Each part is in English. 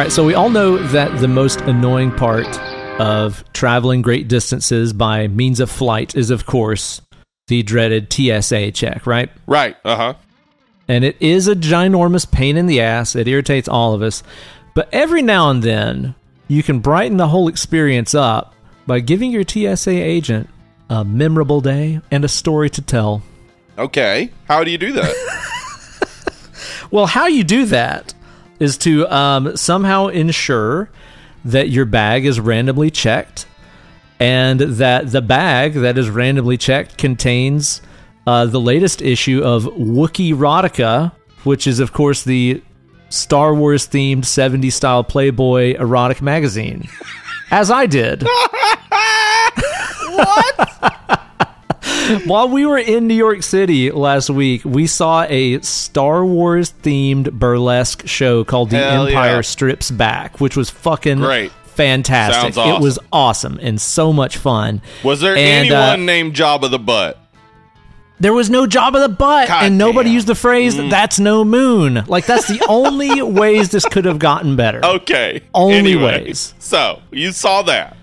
right, so we all know that the most annoying part of traveling great distances by means of flight is, of course, the dreaded TSA check, right? Right. Uh huh. And it is a ginormous pain in the ass. It irritates all of us. But every now and then, you can brighten the whole experience up by giving your TSA agent a memorable day and a story to tell. Okay. How do you do that? Well, how you do that is to um, somehow ensure that your bag is randomly checked and that the bag that is randomly checked contains uh, the latest issue of Wookiee Erotica, which is, of course, the Star Wars themed 70s style Playboy erotic magazine. As I did. While we were in New York City last week, we saw a Star Wars themed burlesque show called The Empire yeah. Strips Back, which was fucking Great. fantastic. Awesome. It was awesome and so much fun. Was there And, uh, anyone named Jabba the Butt? There was no Jabba the Butt, God and nobody damn. Mm. used the phrase "that's no moon." Like that's the only ways this could have gotten better. Okay. Only ways. So you saw that.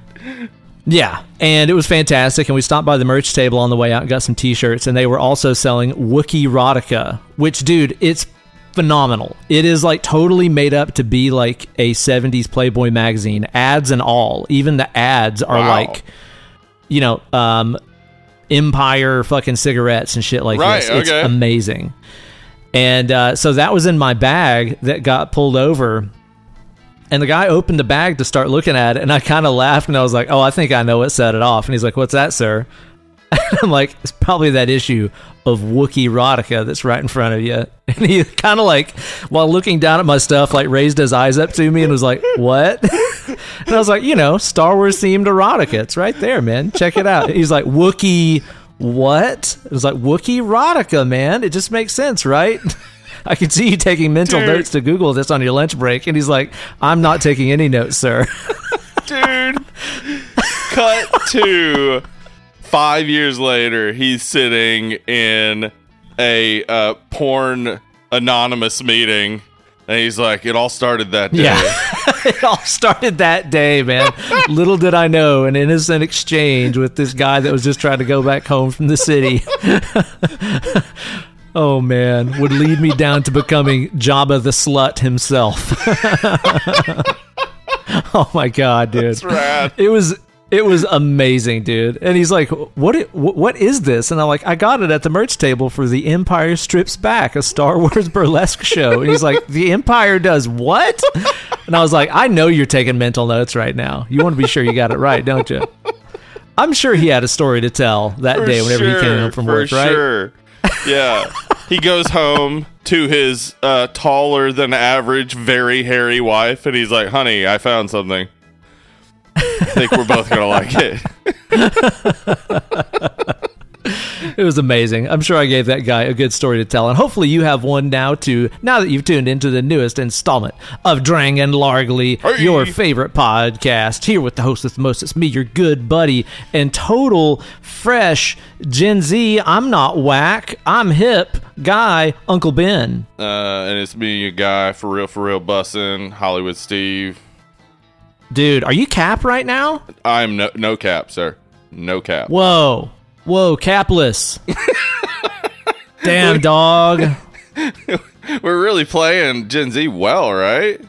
Yeah, and it was fantastic. And we stopped by the merch table on the way out and got some T-shirts, and they were also selling Wookiee Erotica, which, dude, it's phenomenal. It is like totally made up to be like a '70s Playboy magazine, ads and all. Even the ads are Wow. like, you know, um, Empire fucking cigarettes and shit like Right, this. It's okay. amazing. And uh, so that was in my bag that got pulled over. And the guy opened the bag to start looking at it, and I kind of laughed, and I was like, "Oh, I think I know what set it off." And he's like, "What's that, sir?" And I'm like, "It's probably that issue of Wookiee Erotica that's right in front of you." And he kind of like, while looking down at my stuff, like raised his eyes up to me and was like, "What?" and I was like, "You know, Star Wars themed erotica. It's right there, man. Check it out." He's like, "Wookiee." What? It was like Wookiee erotica, man. It just makes sense, right? I can see you taking mental Dude. notes to Google this on your lunch break. And he's like, I'm not taking any notes, sir. Dude. Cut to five years later, he's sitting in a uh, porn anonymous meeting. And he's like, it all started that day. Yeah. it all started that day, man. Little did I know an innocent exchange with this guy that was just trying to go back home from the city. Oh, man. Would lead me down to becoming Jabba the Slut himself. oh, my God, dude. That's rad. It was it was amazing, dude. And he's like, "What? What is this?" And I'm like, "I got it at the merch table for the Empire Strips Back, a Star Wars burlesque show." And he's like, "The Empire does what?" And I was like, "I know you're taking mental notes right now. You want to be sure you got it right, don't you?" I'm sure he had a story to tell that For day whenever he came home from work, right? Yeah. he goes home to his uh, taller than average, very hairy wife, and he's like, honey, I found something. I think we're both to like it. It was amazing. I'm sure I gave that guy a good story to tell, and hopefully you have one now too. Now that you've tuned into the newest installment of Dead and Lovely, Hey. your favorite podcast, here with the host with the most, it's me, your good buddy and total fresh Gen Z. I'm not whack. I'm hip guy, Uncle Ben. Uh, and it's me, a guy, for real, for real, bussin', Hollywood Steve. Dude, are you cap right now? I'm no, no cap, sir. No cap. Whoa, whoa, capless. Damn dog. We're really playing Gen Z well, right?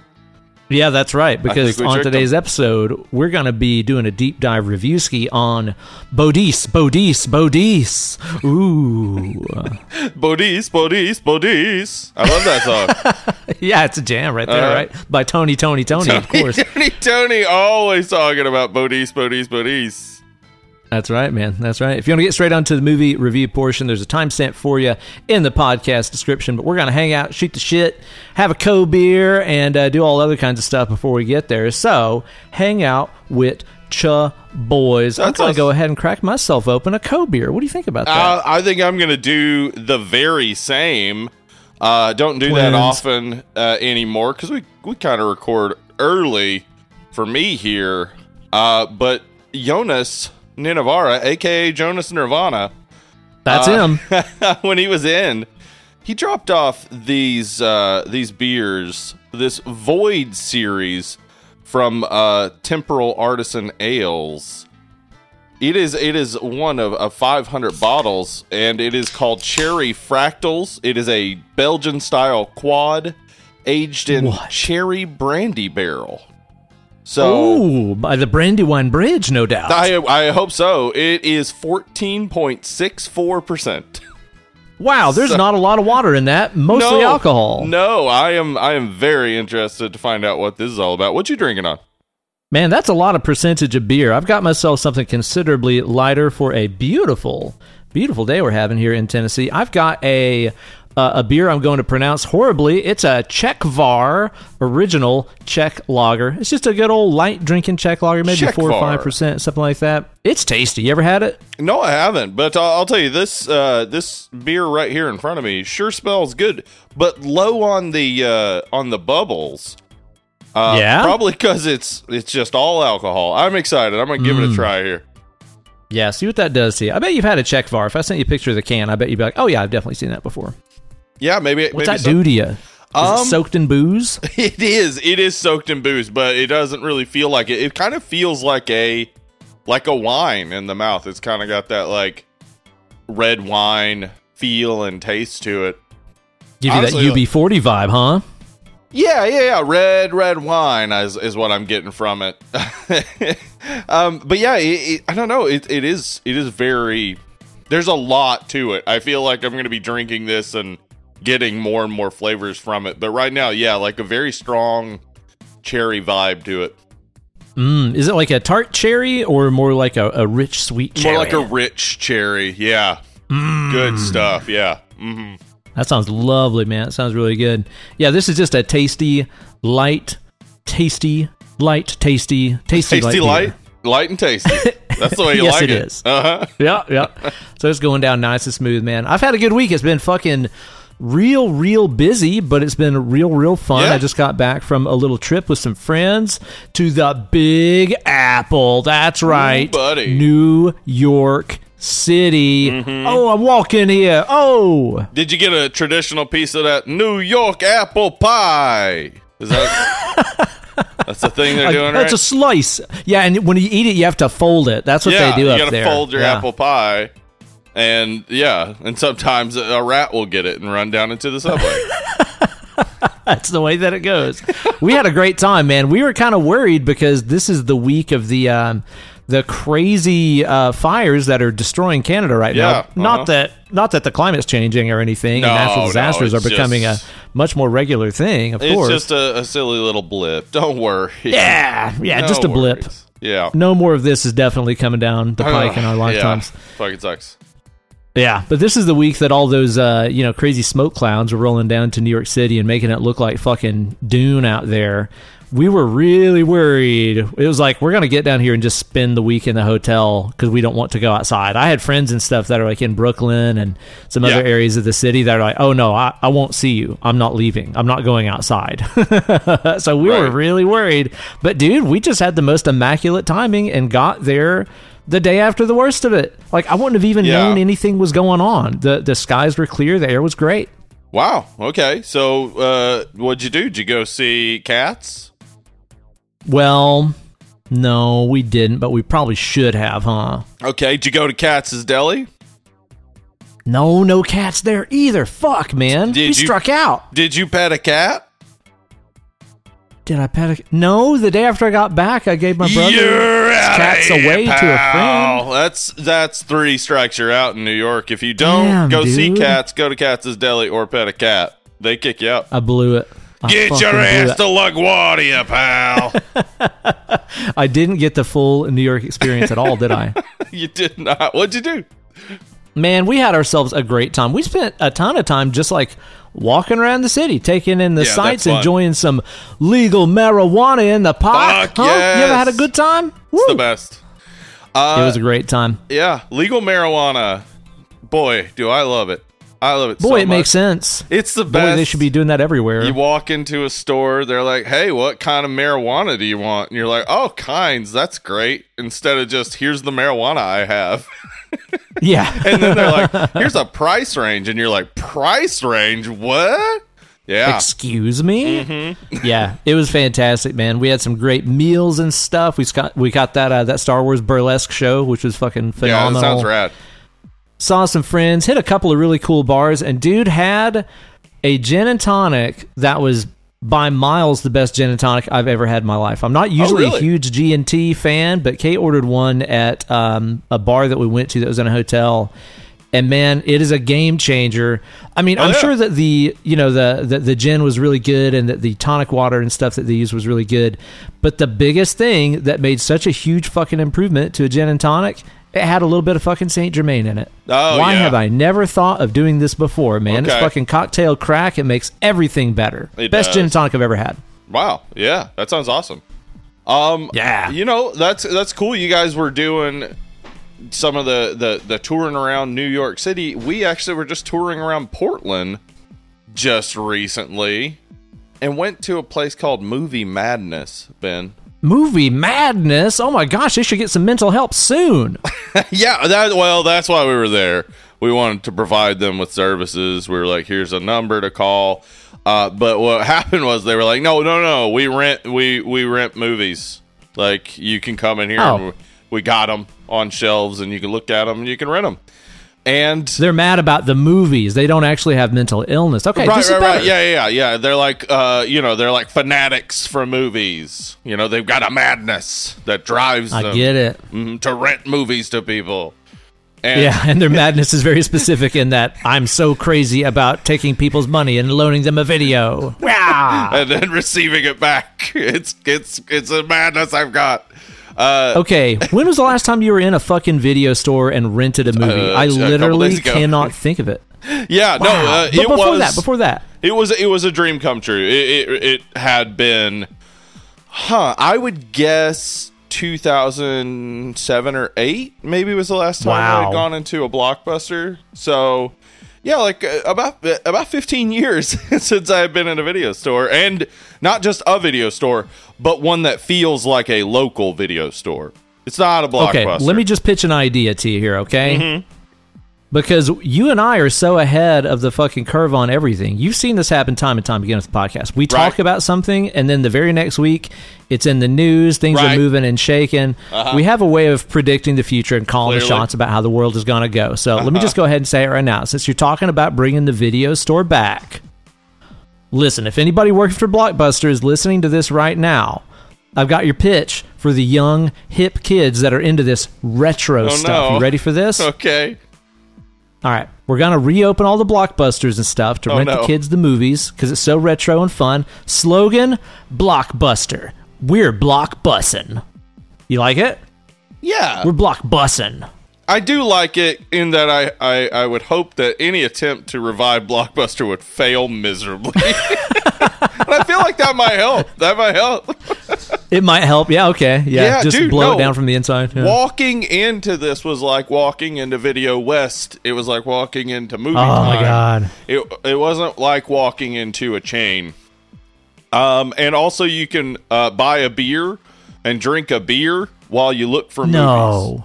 Yeah, that's right. Because on today's episode, we're going to be doing a deep dive review ski on Bodies, Bodies, Bodies. Ooh. Bodies, Bodies, Bodies. I love that song. yeah, it's a jam right there, Uh-huh. right? By Tony, Tony, Tony, of course. Tony, Tony, always talking about Bodies, Bodies, Bodies. That's right, man. That's right. If you want to get straight onto the movie review portion, there's a timestamp for you in the podcast description. But we're going to hang out, shoot the shit, have a co beer, and uh, do all other kinds of stuff before we get there. So hang out with Cha Boys. I'm going to go ahead and crack myself open a co beer. What do you think about that? Uh, I think I'm going to do the very same. Uh, don't do that often uh, anymore because we, we kind of record early for me here. Uh, but Jonas Ninavara, aka Jonas Nirvana, That's uh, him. when he was in he dropped off these uh, these beers, this Void series from uh, Temporal Artisan Ales. It is it is one of, of 500 bottles, and it is called Cherry Fractals. It is a Belgian style quad, aged in What? cherry brandy barrel. So Ooh, by the Brandywine Bridge, no doubt. I I hope so. It is 14.64 percent. wow, there's so- not a lot of water in that. Mostly alcohol. No, I am I am very interested to find out what this is all about. What you drinking on? Man, that's a lot of percentage of beer. I've got myself something considerably lighter for a beautiful, beautiful day we're having here in Tennessee. I've got a uh, a beer I'm going to pronounce horribly. It's a Czechvar original Czech lager. It's just a good old light drinking Czech lager, maybe Czech four or five percent, something like that. It's tasty. You ever had it? No, I haven't. But I'll, I'll tell you this: uh, this beer right here in front of me sure smells good, but low on the uh, on the bubbles. Uh, Yeah? probably because it's it's just all alcohol. I'm excited. I'm gonna give Mm. it a try here. Yeah. See what that does to you. I bet you've had a Czechvar. If I sent you a picture of the can, I bet you'd be like, "Oh yeah, I've definitely seen that before." Yeah, maybe. What's maybe that so- do to you? Is Um, it soaked in booze? It is. It is soaked in booze, but it doesn't really feel like it. It kind of feels like a like a wine in the mouth. It's kind of got that like red wine feel and taste to it. Give you that UB40 vibe, huh? Yeah, yeah, yeah. Red, red wine is, is what I'm getting from it. um, but yeah, it, it, I don't know. It, it is it is very. There's a lot to it. I feel like I'm going to be drinking this and getting more and more flavors from it. But right now, yeah, like a very strong cherry vibe to it. Mm, is it like a tart cherry or more like a, a rich sweet cherry? More like a rich cherry. Yeah. Good stuff. Yeah. hmm that sounds lovely, man. It sounds really good. Yeah, this is just a tasty, light, tasty, light, tasty, tasty, Tasty light. light, light and tasty. That's the way you Yes, like it Yes, it. is. Uh-huh. Yeah, yeah. so it's going down nice and smooth, man. I've had a good week. It's been fucking real, real busy, but it's been real, real fun. Yeah. I just got back from a little trip with some friends to the Big Apple. That's right, buddy. New York City. Mm-hmm. Oh, I'm walking here. Oh. Did you get a traditional piece of that New York apple pie? Is that that's the thing they're doing, That's right? a slice. Yeah, and when you eat it, you have to fold it. That's what yeah, they do you up gotta fold your Yeah. apple pie, and yeah, and sometimes a a rat will get it and run down into the subway. That's the way that it goes. we had a great time, man. We were kind of worried because this is the week of the um, the crazy uh, fires that are destroying Canada right Yeah, now. Not uh-huh. that not that the climate's changing or anything, No, and natural disasters it's are becoming just- a much more regular thing. Of it's course, it's just a, a silly little blip. Don't worry. yeah, yeah, No just a blip. worries. Yeah. No more of this is definitely coming down the pike in our Yeah. lifetimes. Fucking sucks. Yeah, but this is the week that all those uh, you know crazy smoke clouds were rolling down to New York City and making it look like fucking Dune out there. We were really worried. It was like we're gonna get down here and just spend the week in the hotel because we don't want to go outside. I had friends and stuff that are like in Brooklyn and some Yeah. other areas of the city that are like, oh no, I, I won't see you. I'm not leaving. I'm not going outside. so we were really worried. But dude, we just had the most immaculate timing and got there the day after the worst of it. Like I wouldn't have even Yeah. known anything was going on. The the skies were clear, the air was great. Wow. Okay. So, uh, what'd you do? Did you go see cats? Well, no, we didn't, but we probably should have, huh? Okay. Did you go to Katz's Deli? No, no cats there either. Fuck, man. Did we you- struck out. Did you pet a cat? Did I pet a No, the day after I got back, I gave my brother You're outta cats here, away to a friend. That's that's three strikes. You're out in New York. If you don't Damn, go see cats, go to Katz's Deli or pet a cat. They kick you out. I blew it. I Get your ass to LaGuardia, pal. I didn't get the full New York experience at all, did I? you did not. What'd you do? Man, we had ourselves a great time. We spent a ton of time just like walking around the city, taking in the Yeah, sights, enjoying some legal marijuana in the park. Fuck huh? You ever had a good time? It's Woo. the best. Uh, it was a great time. Yeah, legal marijuana. Boy, do I love it. I love it. Boy, so it much. makes sense. It's the Boy, best. they should be doing that everywhere. You walk into a store, they're like, "Hey, what kind of marijuana do you want?" And you're like, "Oh, kinds. That's great." Instead of just, "Here's the marijuana I have," yeah. and then they're like, "Here's a price range," and you're like, "Price range? What?" Yeah, Excuse me. Mm-hmm. yeah, it was fantastic, man. We had some great meals and stuff. We got we got that uh, that Star Wars burlesque show, which was fucking yeah, phenomenal. that sounds rad. Saw some friends, hit a couple of really cool bars, and dude had a gin and tonic that was by miles the best gin and tonic I've ever had in my life. I'm not usually Oh, really? a huge G and T fan, but Kate ordered one at um, a bar that we went to that was in a hotel. And man, it is a game changer. I mean, Oh, I'm yeah. sure that the you know the, the the gin was really good, and that the tonic water and stuff that they used was really good. But the biggest thing that made such a huge fucking improvement to a gin and tonic, it had a little bit of fucking Saint Germain in it. Oh, Why yeah. have I never thought of doing this before, man? It's fucking cocktail crack. It makes everything better. It Best does. gin and tonic I've ever had. Wow. Yeah, that sounds awesome. Um, Yeah. you know that's that's cool. You guys were doing some of the the the touring around New York City. We actually were just touring around Portland just recently, and went to a place called Movie Madness. Ben. Movie madness. Oh my gosh, they should get some mental help soon. yeah, that well, that's why we were there. We wanted to provide them with services. We were like, here's a number to call. Uh, but what happened was they were like, no, no, no, we rent we we rent movies. Like you can come in here. Oh. We got them on shelves, and you can look at them and you can rent them. And They're mad about the movies. They don't actually have mental illness. Okay, right, this right, is right. Yeah, yeah, yeah, yeah. They're like, uh, you know, they're like fanatics for movies. You know, they've got a madness that drives I them get it. mhm, to rent movies to people. And Yeah, and their madness is very specific in that I'm so crazy about taking people's money and loaning them a video. And then receiving it back. It's it's it's a madness I've got. Uh, Okay, when was the last time you were in a fucking video store and rented a movie? Uh, I literally cannot think of it. yeah, no, uh, but it before was that, before that, it was it was a dream come true. It it, it had been, huh? I would guess 2007 or eight maybe was the last time I had gone into a blockbuster. So. Yeah, like uh, about uh, about 15 years since I have been in a video store, and not just a video store, but one that feels like a local video store. It's not a blockbuster. okay, let me just pitch an idea to you here, okay? Mm-hmm. Because you and I are so ahead of the fucking curve on everything. You've seen this happen time and time again with the podcast. We talk Right. about something, and then the very next week, it's in the news. Things Right. are moving and shaking. We have a way of predicting the future and calling the shots about how the world is going to go. So let me just go ahead and say it right now. Since you're talking about bringing the video store back, listen, if anybody working for Blockbuster is listening to this right now, I've got your pitch for the young, hip kids that are into this retro Oh, stuff. no. You ready for this? Okay. All right, we're gonna reopen all the blockbusters and stuff to Oh, rent no. the kids the movies because it's so retro and fun. Slogan: Blockbuster. We're blockbussin'. You like it? Yeah. We're blockbussin'. I do like it in that I, I, I would hope that any attempt to revive Blockbuster would fail miserably. and I feel like that might help. That might help. It might help. Yeah. Okay. Yeah. Yeah, just dude, blow no. it down from the inside. Yeah. Walking into this was like walking into Video West. It was like walking into movie Oh time. my god. It it wasn't like walking into a chain. Um, and also you can uh, buy a beer and drink a beer while you look for movies.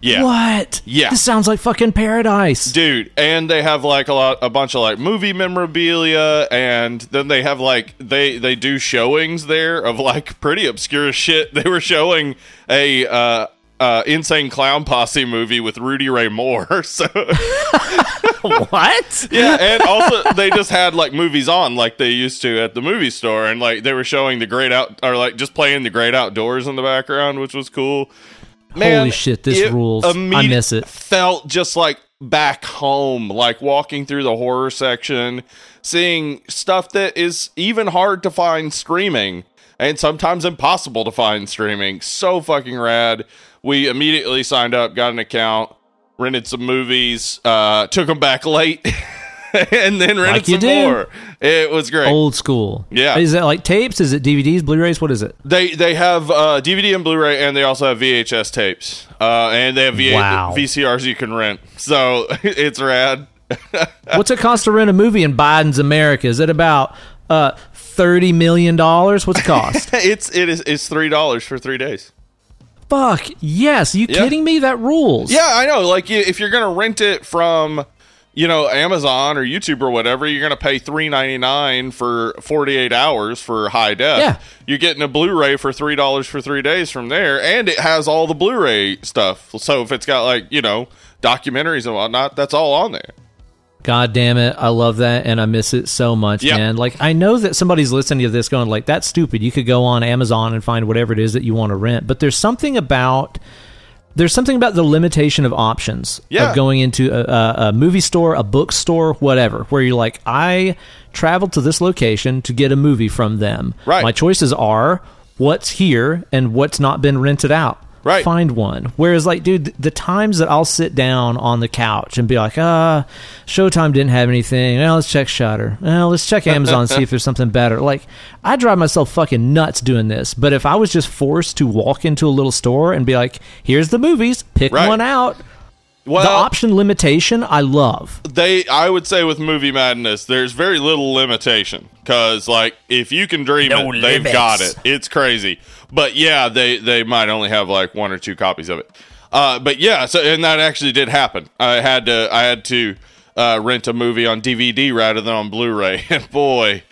Yeah. What? Yeah. This sounds like fucking paradise. dude and they have like a lot a bunch of like movie memorabilia and then they have like they they do showings there of like pretty obscure shit they were showing a uh uh insane clown posse movie with rudy ray moore so what? yeah and also they just had like movies on like they used to at the movie store and like they were showing the great out or like just playing the great outdoors in the background which was cool Holy shit, this rules. I miss it. Felt just like back home, like walking through the horror section, seeing stuff that is even hard to find streaming and sometimes impossible to find streaming. So fucking rad. We immediately signed up, got an account, rented some movies, uh, took them back late, and then rented Like some do. more. It was great. Old school. Yeah. Is it like tapes? Is it DVDs, Blu-rays? What is it? They they have uh, DVD and Blu-ray, and they also have VHS tapes, uh, and they have v- Wow. VCRs you can rent. So it's rad. What's it cost to rent a movie in Biden's America? Is it about uh, thirty million dollars? What's it cost? it's it is it's three dollars for three days. Fuck yes! you Yeah. kidding me? That rules. Yeah, I know. Like if you're gonna rent it from, you know, Amazon or YouTube or whatever, you're gonna pay three ninety nine for forty eight hours for high def. Yeah. You're getting a Blu-ray for three dollars for three days from there, and it has all the Blu-ray stuff. So if it's got like you know documentaries and whatnot, that's all on there. God damn it. I love that and I miss it so much, Yeah. man. Like I know that somebody's listening to this going like that's stupid. You could go on Amazon and find whatever it is that you want to rent. But there's something about there's something about the limitation of options Yeah. of going into a, a, a movie store, a bookstore, whatever, where you're like, I traveled to this location to get a movie from them. Right. My choices are what's here and what's not been rented out. Right. Find one. Whereas, like, dude, the times that I'll sit down on the couch and be like, ah, Showtime didn't have anything. Well, let's check Shutter. Well, let's check Amazon see if there's something better. Like, I drive myself fucking nuts doing this. But if I was just forced to walk into a little store and be like, here's the movies, pick Right. one out. Well, the option limitation, I love. they i would say with movie madness there's very little limitation because like if you can dream No it they've got it it's crazy but yeah they they might only have like one or two copies of it uh but yeah so and that actually did happen i had to i had to uh rent a movie on dvd rather than on blu-ray and boy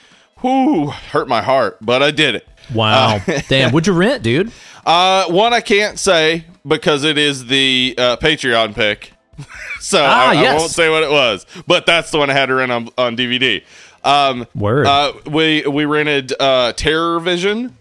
whoo hurt my heart but i did it Wow. Damn. What'd you rent, dude? uh one i can't say because it is the uh patreon pick so Ah, I, I won't say what it was but that's the one i had to rent on, on dvd um Word. uh we we rented uh terror vision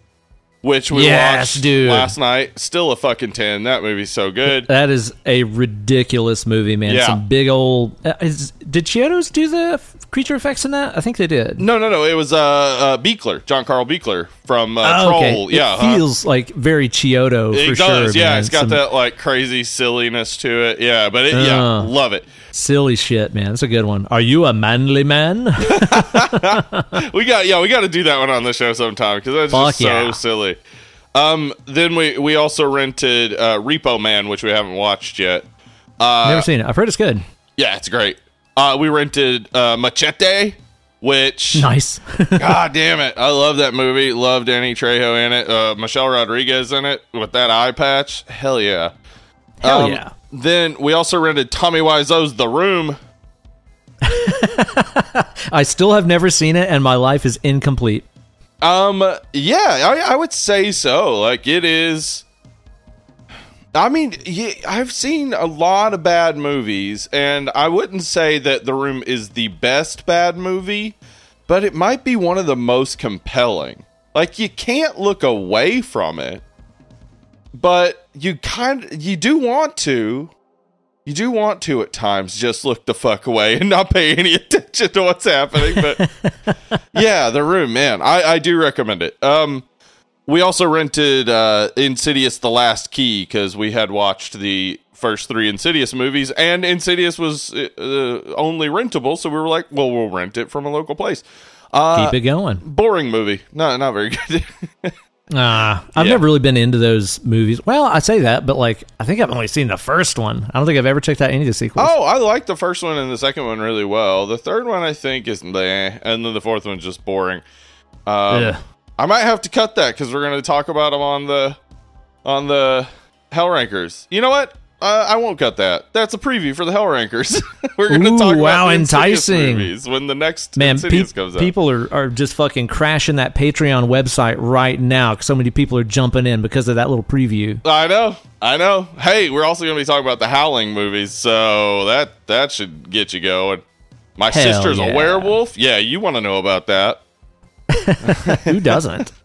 which we Yes, watched dude. last night still a fucking 10 that movie's so good That is a ridiculous movie, man. Yeah. Some big old. Uh, is, did Chiodos do the creature effects in that? I think they did. no no no it was uh uh Buechler john carl Buechler from uh Oh, troll okay. yeah it huh? feels like very Chiodo it for does sure. yeah man. it's got Some that like crazy silliness to it yeah but it, yeah Uh. love it silly shit, man. It's a good one. Are you a manly man? we got yeah we got to do that one on the show sometime because that's Fuck just so yeah. silly um then we we also rented uh repo man which we haven't watched yet uh Never seen it. I've heard it's good. yeah it's great uh we rented uh machete which Nice. god damn it i love that movie love danny trejo in it uh michelle rodriguez in it with that eye patch hell yeah Hell Um, yeah. then we also rented tommy wiseau's the room I still have never seen it, and my life is incomplete. Um, yeah, I, I would say so. Like it is. I mean, yeah, I've seen a lot of bad movies, and I wouldn't say that The Room is the best bad movie, but it might be one of the most compelling. Like you can't look away from it, but you kind you do want to. You do want to at times just look the fuck away and not pay any attention to what's happening, but yeah, the room, man. I, I do recommend it. Um, we also rented uh, Insidious: The Last Key because we had watched the first three Insidious movies, and Insidious was uh, uh, only rentable, so we were like, well, we'll rent it from a local place. Uh, Keep it going. boring movie, not not very good. Ah, I've Yeah. never really been into those movies. Well, I say that, but like, I think I've only seen the first one. I don't think I've ever checked out any of the sequels. oh, I like the first one and the second one really well. The third one I think is meh, and then the fourth one's just boring. Um, Ugh. I might have to cut that because we're going to talk about them on the on the Hell Rankers. You know what? Uh, I won't cut that. That's a preview for the Hell Rankers. we're going to talk wow, about enticing. movies when the next Man, pe- comes out. people are, are just fucking crashing that Patreon website right now 'cause so many people are jumping in because of that little preview. I know, I know. Hey, we're also going to be talking about the Howling movies, so that that should get you going. My Hell sister's yeah. a werewolf. Yeah, you want to know about that. Who doesn't?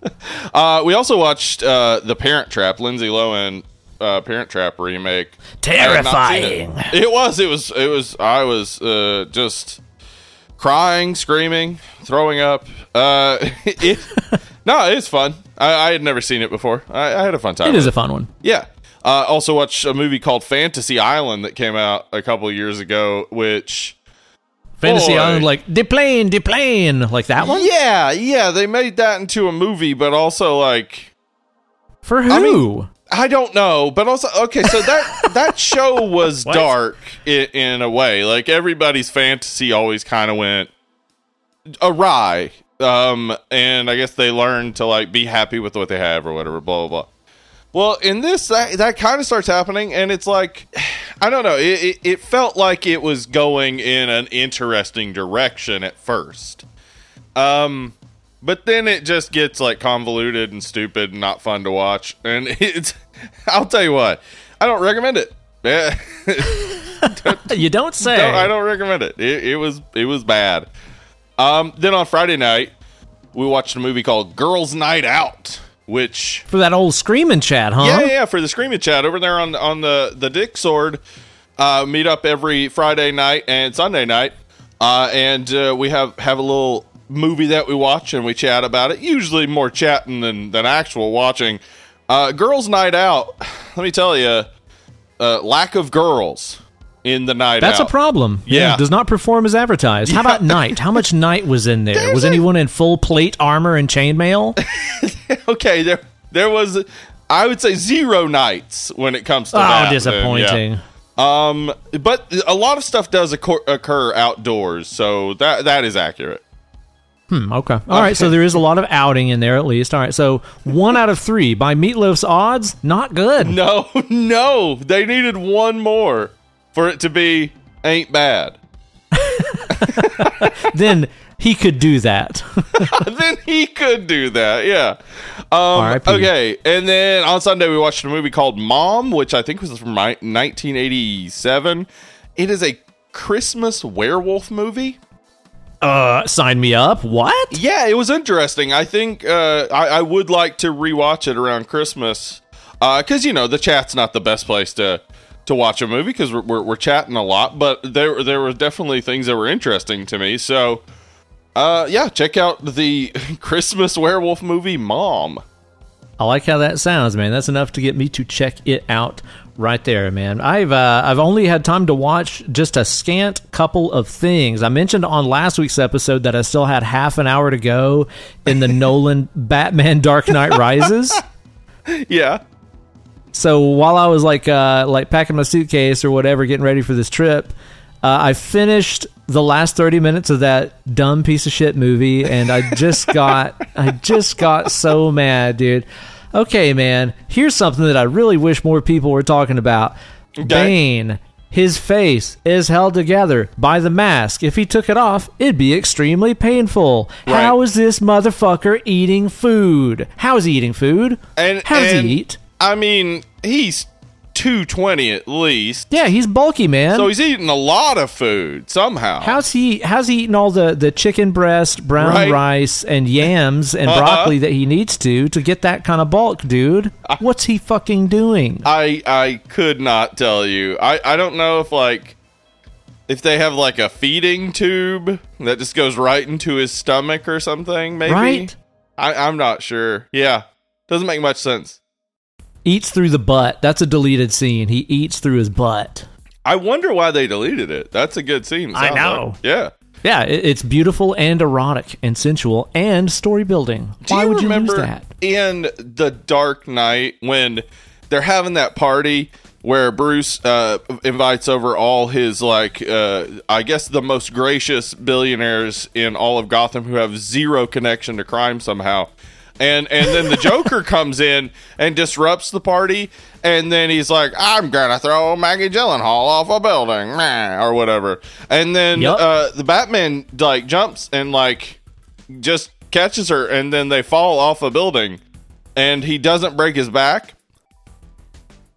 Uh, we also watched uh, the Parent Trap, Lindsay Lohan uh, Parent Trap remake. I had not seen Terrifying. It. It was. It was. It was. I was uh, just crying, screaming, throwing up. Uh, it, no, it's fun. I, I had never seen it before. I, I had a fun time. It a fun one. yeah. Uh, also watched a movie called Fantasy Island that came out a couple of years ago, which Fantasy Boy. Island, like de plane, de plane, like that one. yeah, yeah, they made that into a movie, but also like For who? I mean, I don't know, but also okay. So that that show was dark in, in a way. Like everybody's fantasy always kind of went awry. Um, and I guess they learned to like be happy with what they have or whatever. Blah blah blah. Well, in this, that, that kind of starts happening, and it's like, I don't know. It, it, it felt like it was going in an interesting direction at first. Um, but then it just gets like convoluted and stupid and not fun to watch. And it's, I'll tell you what, I don't recommend it. Yeah. you don't say. No, I don't recommend it. it. It was it was bad. Um, then on Friday night, we watched a movie called Girls Night Out, which For that old screaming chat, huh? yeah, yeah, for the screaming chat over there on on the the Dick Sword. Uh, meet up every Friday night and Sunday night, uh, and uh, we have have a little movie that we watch and we chat about it. Usually more chatting than than actual watching. Uh, girls' night out. Let me tell you, uh, lack of girls in the night That's out. a problem. Yeah. Does not perform as advertised. How about night? How much night was in there? There's was a- anyone in full plate armor and chainmail? okay, there there was I would say zero nights when it comes to Oh, that. disappointing. Yeah. Um, but a lot of stuff does occur, occur outdoors, so that that is accurate. Hmm, okay. All right, so there is a lot of outing in there at least. All right, so one out of three by Meatloaf's odds, not good. No, no, they needed one more for it to be ain't bad. then he could do that. then he could do that, yeah. Um, okay, and then on Sunday we watched a movie called Mom, which I think was from ni- 1987. It is a Christmas werewolf movie. uh, sign me up. What? Yeah, it was interesting. I think uh, I, I would like to rewatch it around Christmas because you know the chat's not the best place to to watch a movie because we're, we're we're chatting a lot. But there there were definitely things that were interesting to me. So uh, yeah, check out the Christmas werewolf movie Mom. I like how that sounds, man. That's enough to get me to check it out right there, man. I've uh, I've only had time to watch just a scant couple of things. I mentioned on last week's episode that I still had half an hour to go in the Nolan Batman Dark Knight Rises. Yeah, So while I was like uh, like packing my suitcase or whatever, getting ready for this trip, uh, I finished the last thirty minutes of that dumb piece of shit movie, and I just got I just got so mad, dude. Okay, man. Here's something that I really wish more people were talking about. Bane. His face is held together by the mask. If he took it off, it'd be extremely painful. Right. How is this motherfucker eating food? How is he eating food? and How does and, he eat? I mean, he's two twenty at least, Yeah, he's bulky, man. so he's eating a lot of food somehow. how's he? How's he eating all the the chicken breast, brown Right. rice, and yams and Uh-huh. broccoli that he needs to to get that kind of bulk, dude? What's he fucking doing? I I could not tell you. I I don't know if like if they have like a feeding tube that just goes right into his stomach or something. Maybe. Right? I I'm not sure. Yeah, doesn't make much sense. Eats through the butt. That's a deleted scene. He eats through his butt. I wonder why they deleted it. That's a good scene. I know. like. Yeah. Yeah, it's beautiful and erotic and sensual and story building. Do Why you would you remember lose that? in the Dark Knight when they're having that party where Bruce uh, invites over all his like uh, I guess the most gracious billionaires in all of Gotham who have zero connection to crime somehow. And and then the Joker comes in and disrupts the party, and then he's like, "I'm gonna throw Maggie Gyllenhaal off a building," meh, or whatever. And then Yup. uh, the Batman like jumps and like just catches her. And then they fall off a building. And he doesn't break his back.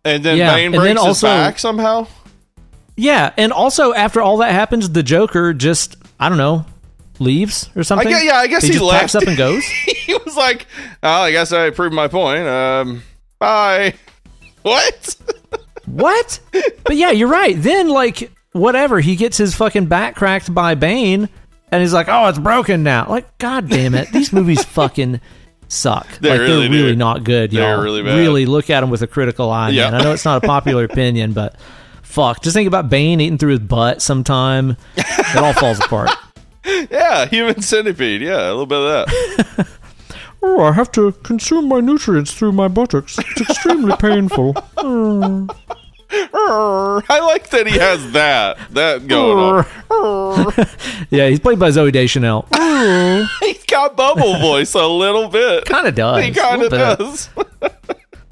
And then Yeah, Bane and then breaks his also- back somehow. Yeah, and also after all that happens, the Joker just I don't know leaves or something. gue- yeah, I guess he just left. packs up and goes. he was like oh i guess i proved my point um bye what What? but yeah, you're right. Then like whatever, he gets his fucking back cracked by Bane, and he's like, "Oh, it's broken now." Like, god damn it, these movies fucking suck. They like really they're really do. not good, They're y'all. really bad. Really look at them with a critical eye. Yeah. Man. I know it's not a popular opinion, but fuck, just think about Bane eating through his butt sometime. It all falls apart. yeah human centipede yeah a little bit of that Oh, I have to consume my nutrients through my buttocks. It's extremely painful. I like that he has that that going on. yeah, he's played by Zoe Deschanel. He's got bubble voice a little bit. kind of does. He kind of does.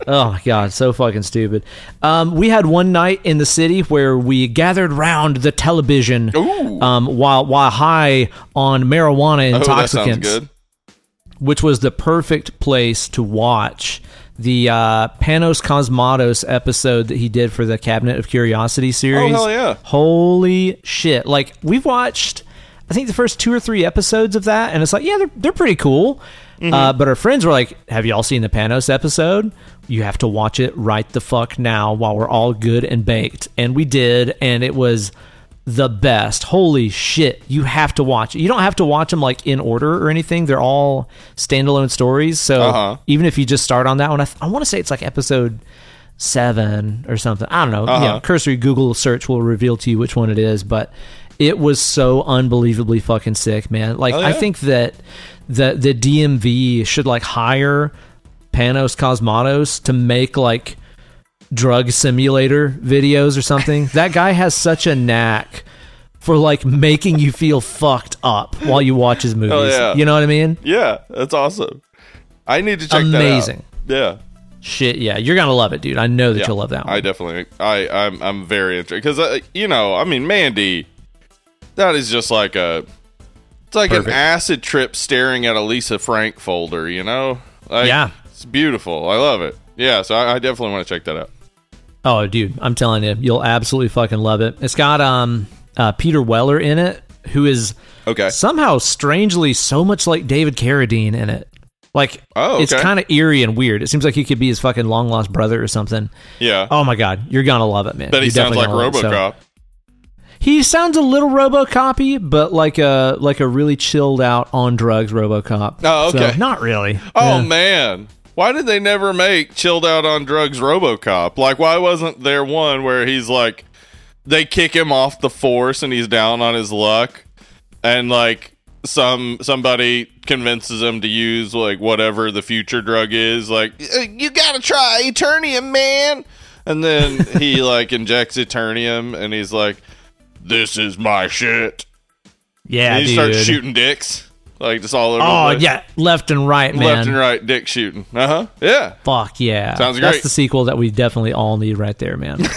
Oh my god, so fucking stupid. Um, we had one night in the city where we gathered round the television um, while while high on marijuana Oh, that sounds intoxicants, good. which was the perfect place to watch the uh, Panos Cosmatos episode that he did for the Cabinet of Curiosity series. Oh, hell yeah. Holy shit! Like we've watched, I think the first two or three episodes of that, and it's like, yeah, they're they're pretty cool. Mm-hmm. Uh, but our friends were like, "Have y'all seen the Panos episode? You have to watch it right the fuck now while we're all good and baked." And we did, and it was the best. Holy shit! You have to watch it. You don't have to watch them like in order or anything. They're all standalone stories. So Uh-huh. even if you just start on that one, I, th- I want to say it's like episode seven or something. I don't know. Uh-huh. You know, cursory Google search will reveal to you which one it is, but it was so unbelievably fucking sick, man. Like Oh, I think that the the DMV should like hire Panos Cosmatos to make like drug simulator videos or something. that guy has such a knack for like making you feel fucked up while you watch his movies. yeah. You know what I mean? Yeah, that's awesome. I need to check Amazing. that out. Amazing. Yeah. Shit, yeah, you're gonna love it, dude. I know that Yeah, you'll love that one. I definitely, I, I'm, I'm very interested because, uh, you know, I mean, Mandy, that is just like a, it's like Perfect. an acid trip staring at a Lisa Frank folder. You know, like, Yeah. it's beautiful. I love it. Yeah, so I, I definitely want to check that out. Oh, dude, I'm telling you, you'll absolutely fucking love it. It's got um uh, Peter Weller in it, who is Okay. somehow strangely so much like David Carradine in it. Like, Oh, it's kind of eerie and weird. It seems like he could be his fucking long lost brother or something. Yeah, Oh my god, you're gonna love it, man. but he sounds like gonna it. So- RoboCop. He sounds a little RoboCopy, but like a like a really chilled out on drugs RoboCop. Oh, okay. So, not really. Oh Yeah. man, why did they never make chilled out on drugs RoboCop? Like, why wasn't there one where he's like, they kick him off the force and he's down on his luck, and like some somebody convinces him to use like whatever the future drug is, like "Uh, you gotta try Eternium, man, and then he like injects Eternium and he's like, this is my shit, Yeah, and he dude. starts shooting dicks. Like just all over. the Oh yeah, left and right, man. left and right dick shooting. Uh huh. Yeah. Fuck yeah. Sounds great. That's the sequel that we definitely all need right there, man.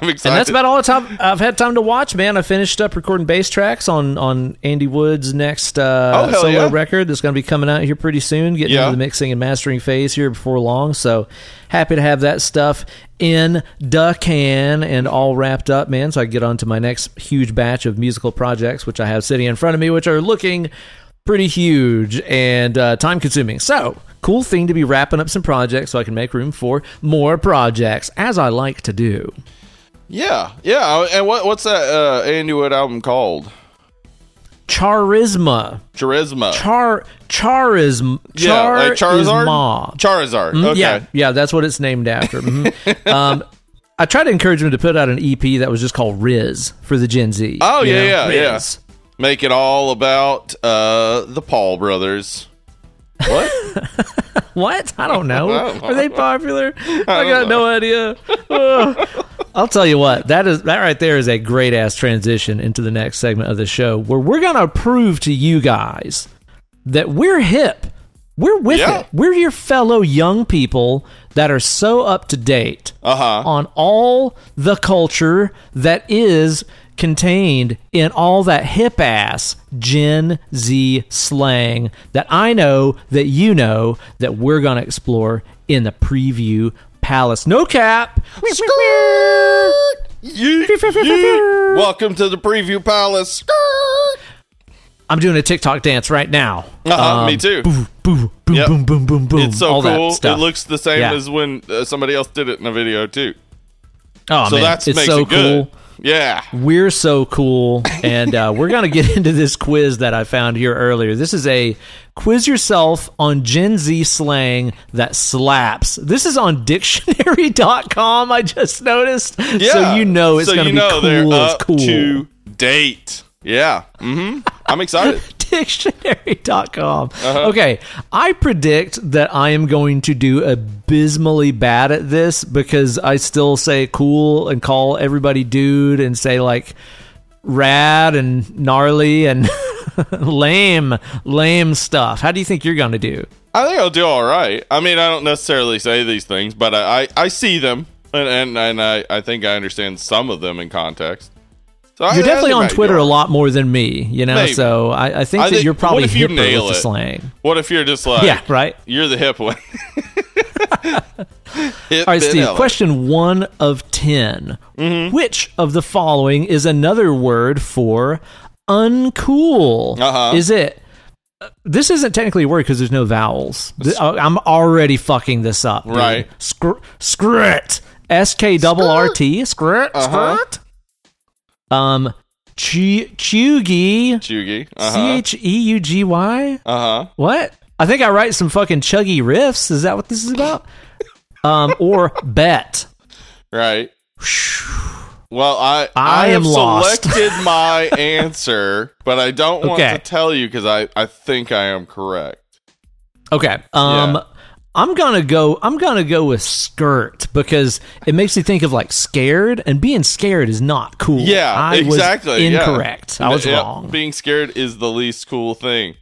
I'm excited. and that's about all the time I've had time to watch, man. I finished up recording bass tracks on on Andy Wood's next uh, Oh, solo yeah. record that's going to be coming out here pretty soon. Getting Yeah. into the mixing and mastering phase here before long. So happy to have that stuff in the can and all wrapped up, man. So I can get on to my next huge batch of musical projects, which I have sitting in front of me, which are looking pretty huge and uh, time consuming. So, cool thing to be wrapping up some projects so I can make room for more projects, as I like to do. Yeah, yeah. And what what's that uh, Andy Wood album called? Charisma. Charisma. Char Charism yeah, Char like Charizard. Charisma. Charizard. Mm, Okay. Yeah, yeah, that's what it's named after. Mhm. um, I tried to encourage him to put out an EP that was just called Rizz for the Gen Z. Oh, yeah, know, yeah, Rizz. Make it all about uh, the Paul brothers. What? What? I don't know. I Are they popular? I, got don't no idea. I'll tell you what. That is that right there is a great ass transition into the next segment of the show where we're gonna prove to you guys that we're hip. We're with Yeah. it. We're your fellow young people that are so up to date Uh huh. on all the culture that is contained in all that hip ass Gen Z slang that I know that you know that we're going to explore in the preview palace. No cap. Welcome to the preview palace. I'm doing a TikTok dance right now. Uh-huh, me too. Boom, boom, boom, Yep. boom, boom, boom, boom. It's so all cool. That stuff. It looks the same Yeah. as when uh, somebody else did it in a video too. oh, So man. that's it's makes so it good. Yeah. We're so cool, and uh, we're going to get into this quiz that I found here earlier. This is a quiz yourself on Gen Z slang that slaps. This is on dictionary.com, I just noticed. Yeah. So you know it's So going to you be know they're cool as up cool. to date. Yeah. Mm-hmm. I'm excited. dictionary.com. Uh-huh. Okay, I predict that I am going to do abysmally bad at this because I still say cool and call everybody dude and say like rad and gnarly and lame, lame stuff. How do you think you're going to do? I think I'll do all right. I mean, I don't necessarily say these things, but I, I, I see them, and and, and I, I think I understand some of them in context. So You're I definitely I on Twitter a lot more than me, you know. Maybe. So I, I think that think- you're probably what if you nail with the slang. What if you're just like, Yeah, right. You're the hip one. Hip All right, Steve. Question one of 10 Mm-hmm. Which of the following is another word for uncool? Uh-huh. Is it? This isn't technically a word because there's no vowels. I'm already fucking this up. dude. Right. Scr- scrit. S K double R T. Scrit. Uh-huh. Scrit. Um. Chu- Cheugy. Cheugy. C Uh huh. H E U G Y. Uh huh. What? I think I write some fucking chuggy riffs. Is that what this is about? um, or bet. Right. Well, I I have am selected my answer, but I don't want Okay. to tell you because I, I think I am correct. Okay. Um, Yeah. I'm gonna go. I'm gonna go with skirt because it makes me think of like scared, and being scared is not cool. Yeah, I exactly. Was yeah. incorrect. I was Yep, wrong. Being scared is the least cool thing.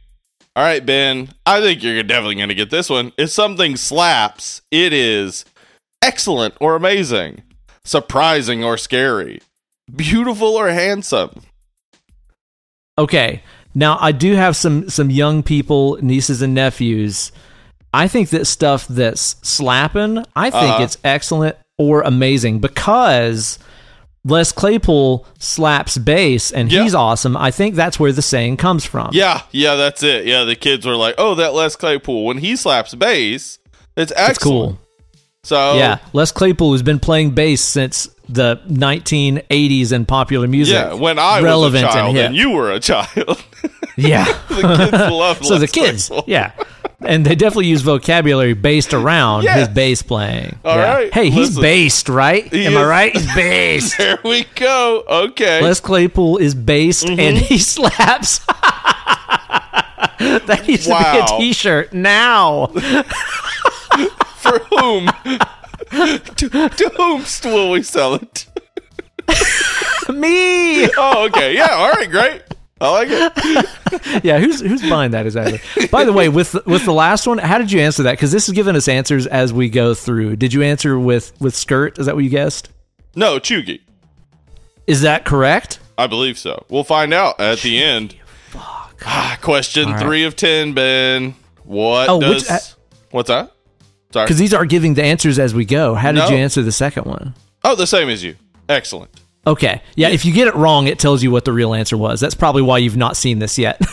All right, Ben. I think you're definitely going to get this one. If something slaps, it is excellent or amazing, surprising or scary, beautiful or handsome. Okay. Now I do have some some young people, nieces and nephews. I think that stuff that's slapping, I think Uh-huh. it's excellent or amazing because Les Claypool slaps bass and Yeah. he's awesome. I think that's where the saying comes from. Yeah, yeah, that's it. Yeah, the kids were like, "Oh, that Les Claypool when he slaps bass, it's excellent." It's cool. So Yeah, Les Claypool has been playing bass since the 1980s in popular music. yeah. When I relevant was a child and and, you were a child, yeah. the kids love. so Les the kids, Claypool. yeah, and they definitely use vocabulary based around his bass playing. All yeah. right, Hey, he's listen. based, right? He Am I right? He's based. There we go. Okay. Les Claypool is based Mm-hmm. and he slaps. that needs to be a T-shirt now. For whom? To, to whom will we sell it? Me. Oh, okay. Yeah. All right. Great. I like it. Yeah, who's who's buying that exactly? By the way, with with the last one, how did you answer that? Because this is giving us answers as we go through. Did you answer with with skirt? Is that what you guessed? No, Cheugy. Is that correct? I believe so. We'll find out at the end. Ah, question right. three of ten, Ben. What Oh, does? which- uh, what's that? Because these are giving the answers as we go. How did No. you answer the second one? Oh, the same as you. Excellent. Okay. Yeah, if you get it wrong, it tells you what the real answer was. That's probably why you've not seen this yet.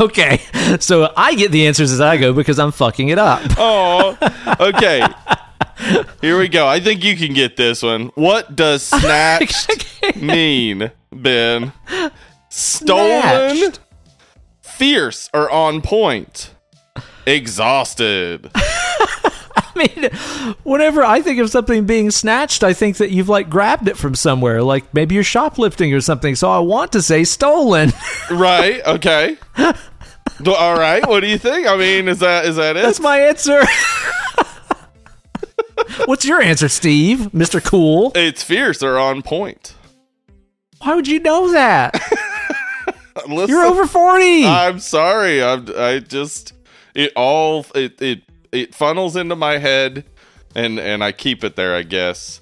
okay. So I get the answers as I go because I'm fucking it up. Oh, okay. Here we go. I think you can get this one. What does snatched mean, Ben? Stolen, Snatched. fierce, or on point? Exhausted. I mean, whenever I think of something being snatched, I think that you've like grabbed it from somewhere, like maybe you're shoplifting or something. So I want to say stolen. right? Okay. All right. What do you think? I mean, is that is that it? That's my answer. What's your answer, Steve? Mr. Cool. it's fierce or on point. Why would you know that? Listen, You're over 40. I'm sorry. I'm, I just it all it it it funnels into my head, and and I keep it there. I guess,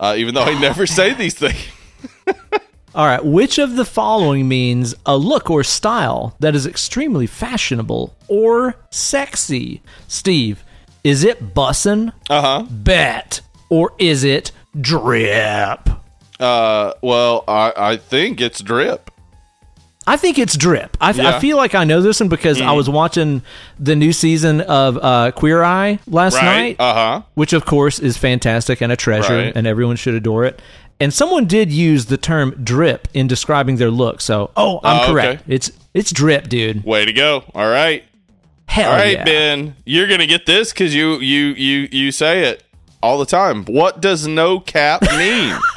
uh, even though I never say these things. All right, which of the following means a look or style that is extremely fashionable or sexy? Steve, is it bussin', Uh huh. bet, or is it drip? Uh, well, I I think it's drip. I think it's drip. I, Yeah. I feel like I know this one because I was watching the new season of uh, Queer Eye last Right. night, Uh huh. which of course is fantastic and a treasure, Right. and everyone should adore it. And someone did use the term drip in describing their look. So, oh, I'm okay. correct. It's it's drip, dude. Way to go. All right. Hell All right, yeah. Ben. You're gonna get this because you you you you say it all the time. What does no cap mean?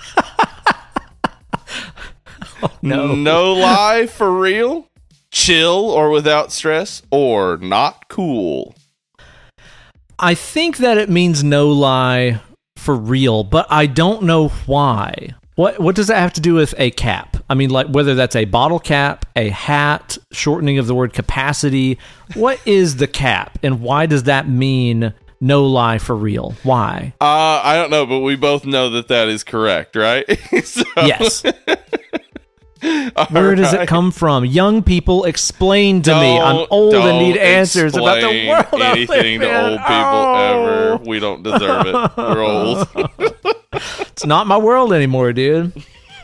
no. No lie for real, chill or without stress, or not cool. I think that it means no lie for real, but I don't know why. What what does that have to do with a cap? I mean, like whether that's a bottle cap, a hat, shortening of the word capacity. What is the cap, and why does that mean no lie for real? Why? Uh, I don't know, but we both know that that is correct, right? So- Yes. Where does it come from? Young people, explain to me. I'm old and need answers about the world. Anything live to old people Oh. ever. We don't deserve it. We're old. It's not my world anymore, dude.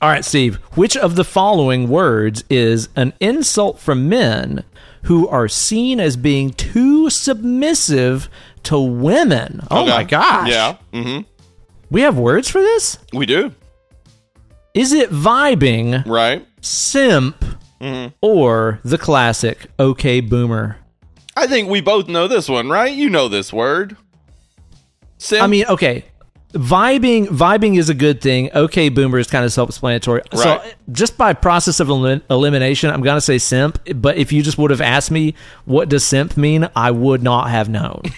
All right, Steve. Which of the following words is an insult from men who are seen as being too submissive to women? Oh Okay. my gosh. Yeah. hmm We have words for this? We do. Is it vibing, Right. simp, Mm-hmm. or the classic okay boomer? I think we both know this one, right? You know this word. Sim- I mean, okay. Vibing vibing is a good thing. Okay, boomer is kind of self-explanatory. So Right. just by process of elim- elimination, I'm going to say simp, but if you just would have asked me what does simp mean, I would not have known.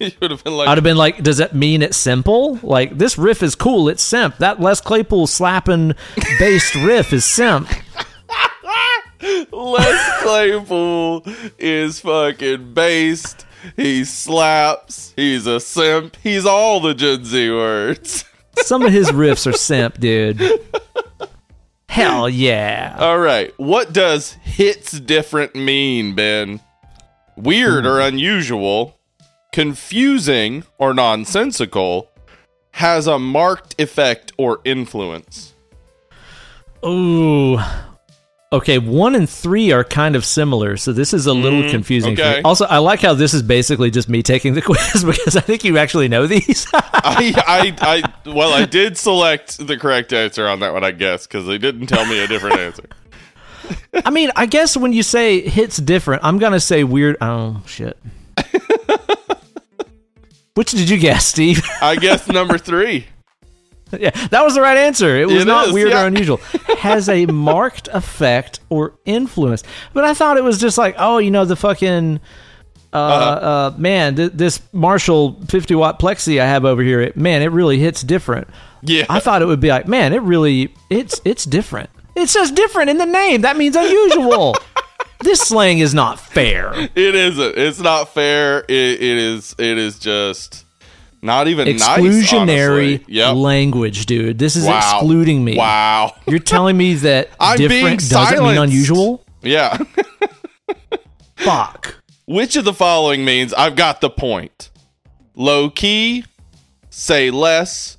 you would have been like, I'd have been like, does that mean it's simple? Like this riff is cool, it's simp. That Les Claypool slapping based riff is simp. Les Claypool is fucking based. He slaps. He's a simp. He's all the Gen Z words. Some of his riffs are simp, dude. Hell yeah. All right. What does hits different mean, Ben? Weird hmm. or unusual, confusing or nonsensical, has a marked effect or influence. Ooh. Okay, one and three are kind of similar, so this is a little confusing. Mm, okay. Also, I like how this is basically just me taking the quiz because I think you actually know these. I, I, I, well, I did select the correct answer on that one, I guess, because they didn't tell me a different answer. I mean, I guess when you say hits different, I'm gonna say weird. Oh shit. Which did you guess, Steve? I guess number three. yeah, that was the right answer. It was It not is, weird yeah. or unusual. Has a marked effect or influence. But I thought it was just like, oh, you know, the fucking uh, Uh-huh. uh man, th- this Marshall 50 watt plexi I have over here, it, man, it really hits different. Yeah. I thought it would be like, man, it really it's it's different. It says different in the name. That means unusual. This slang is not fair. It isn't. It's not fair. It, it is. It is just not even Exclusionary nice. Yep. language, dude. This is Wow. excluding me. Wow. You're telling me that I'm different doesn't mean unusual? Yeah. Fuck. Which of the following means I've got the point? Low key, say less,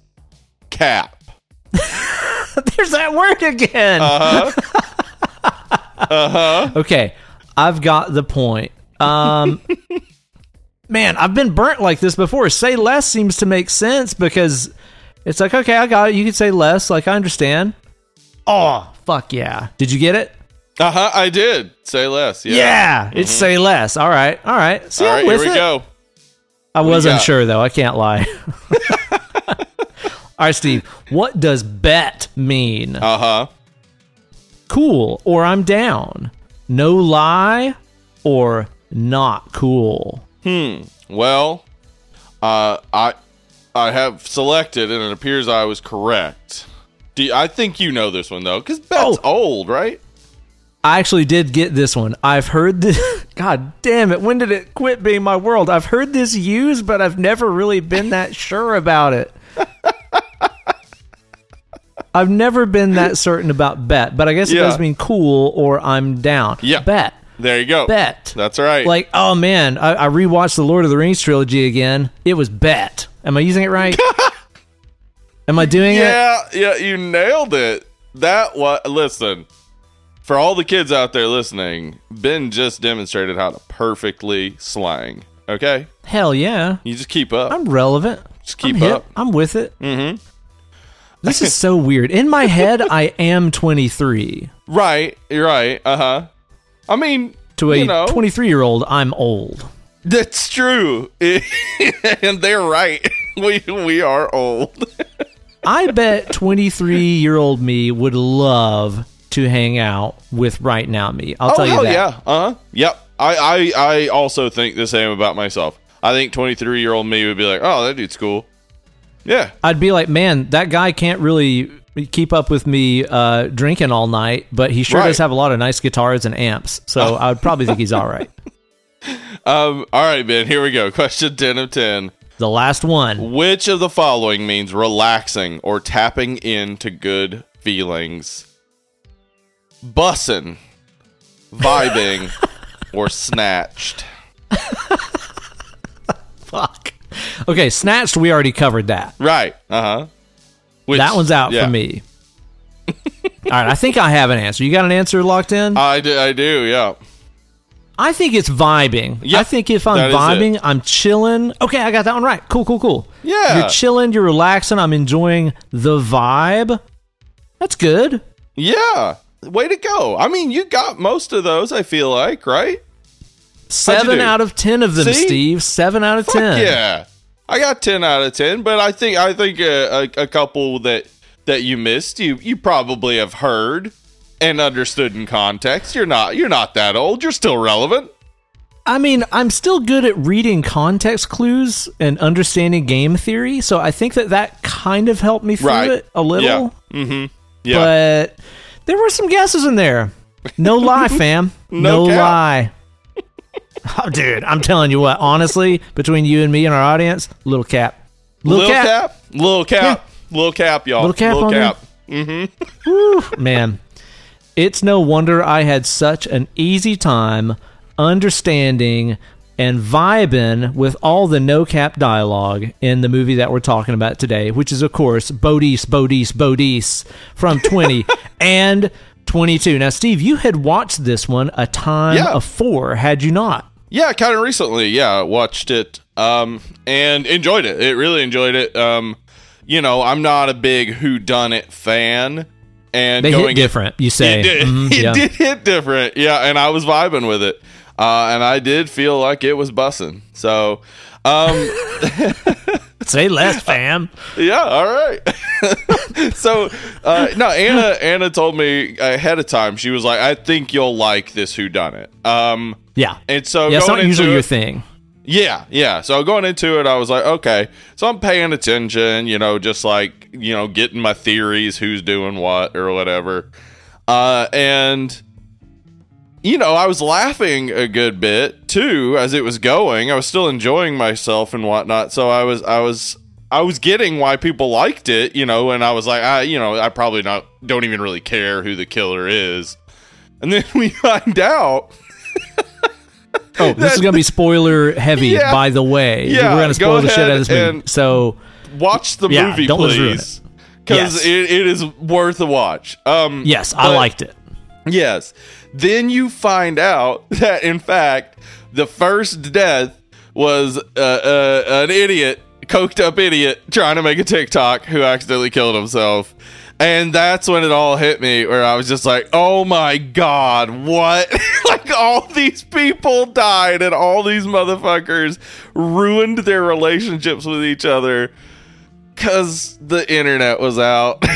cap. There's that word again. Uh huh. okay, I've got the point. Um, man, I've been burnt like this before. Say less seems to make sense because it's like, okay, I got it. You can say less. Like, I understand. Oh, fuck yeah. Did you get it? Uh huh. I did. Say less. Yeah. Yeah, it's say less. All right, all right. See, All Here we it. go. I do was you got? unsure though. I can't lie. All right, Steve. What does bet mean? Uh huh. Cool or I'm down. No lie or not cool. Hmm. Well, uh, I I have selected, and it appears I was correct. Do you- I think you know this one though, because Bet's Oh. old, right? I actually did get this one. I've heard this. God damn it. When did it quit being my world? I've heard this used, but I've never really been that sure about it. I've never been that certain about bet, but I guess it Yeah. does mean cool or I'm down. Yeah. Bet. There you go. Bet. That's right. Like, oh man, I, I rewatched the Lord of the Rings trilogy again. It was bet. Am I using it right? Am I doing it? yeah, yeah, you nailed it. That what? Listen, for all the kids out there listening, Ben just demonstrated how to perfectly slang. Okay, Hell yeah. you just keep up. I'm relevant. Just keep I'm up. I'm with it. Mm-hmm. This is so weird. In my head, I am 23. right, you're right. Uh huh. I mean, To a 23 year old, I'm old. That's true, and they're right. We we are old. I bet 23 year old me would love to hang out with right now me. I'll oh tell you that. yeah, uh huh, yep. I, I I also think the same about myself. I think 23 year old me would be like, oh, that dude's cool. Yeah, I'd be like, man, that guy can't really keep up with me uh, drinking all night, but he sure Right. does have a lot of nice guitars and amps. So I would probably think he's all right. Um, all right, Ben, here we go. Question 10 of 10. The last one. Which of the following means relaxing or tapping into good feelings? Bussin', vibing, or snatched? Fuck. Okay, Snatched, we already covered that. Right. Uh huh. that one's out yeah. for me. all right, I think I have an answer. You got an answer locked in? I do, I do, yeah. I think it's vibing. Yep, I think if I'm vibing, I'm chilling. Okay, I got that one right. Cool, cool, cool. Yeah. You're chilling, you're relaxing, I'm enjoying the vibe. That's good. Yeah. Way to go. I mean, you got most of those, I feel like, right? Seven out of ten of them, See? Steve. Seven out of Fuck ten. yeah. I got 10 out of 10, but I think I think a, a, a couple that that you missed, you you probably have heard and understood in context. You're not you're not that old. You're still relevant. I mean, I'm still good at reading context clues and understanding game theory, so I think that that kind of helped me through Right. it a little. Yeah. Mm-hmm. Yeah. But there were some guesses in there. No lie, fam. No no lie. Oh, dude, I'm telling you what. Honestly, between you and me and our audience, little cap, little, Little cap, cap. Little cap. Little cap, y'all. Little cap on there. Mm-hmm. Whew, man. It's no wonder I had such an easy time understanding and vibing with all the no cap dialogue in the movie that we're talking about today, which is, of course, Bodies, Bodies, Bodies from 20 and 22. Now, Steve, you had watched this one a time Yeah. of four, had you not? Yeah, kind of recently. Yeah, watched it um, and enjoyed it. It really enjoyed it. Um, you know, I'm not a big whodunit fan, and They going hit different, you say. It did, Mhm, it yeah. did hit different. Yeah, and I was vibing with it, uh, and I did feel like it was bussing. So, um, Say less, fam. yeah, all right. so, uh, no, Anna Anna told me ahead of time. She was like, "I think you'll like this whodunit." Um, Yeah. and so Yeah, it's not usually into your thing. Yeah, yeah. So going into it, I was like, okay. So I'm paying attention, you know, just like, you know, getting my theories, who's doing what or whatever. Uh, and, you know, I was laughing a good bit too as it was going. I was still enjoying myself and whatnot. So I was, I was, I was getting why people liked it, you know, and I was like, I, you know, I probably not, don't even really care who the killer is. And then we find out Oh, this is going to be spoiler heavy, Yeah. by the way. Yeah, We're going to go spoil the shit out of this movie. So, watch the Yeah, movie, don't let's ruin please, because Yes. it, it is worth a watch. Um, yes, I but- liked it. Yes. Then you find out that in fact the first death was uh, uh, an idiot, coked up idiot, trying to make a TikTok who accidentally killed himself. And that's when it all hit me, where I was just like, "Oh my god, what? like all these people died, and all these motherfuckers ruined their relationships with each other because the internet was out."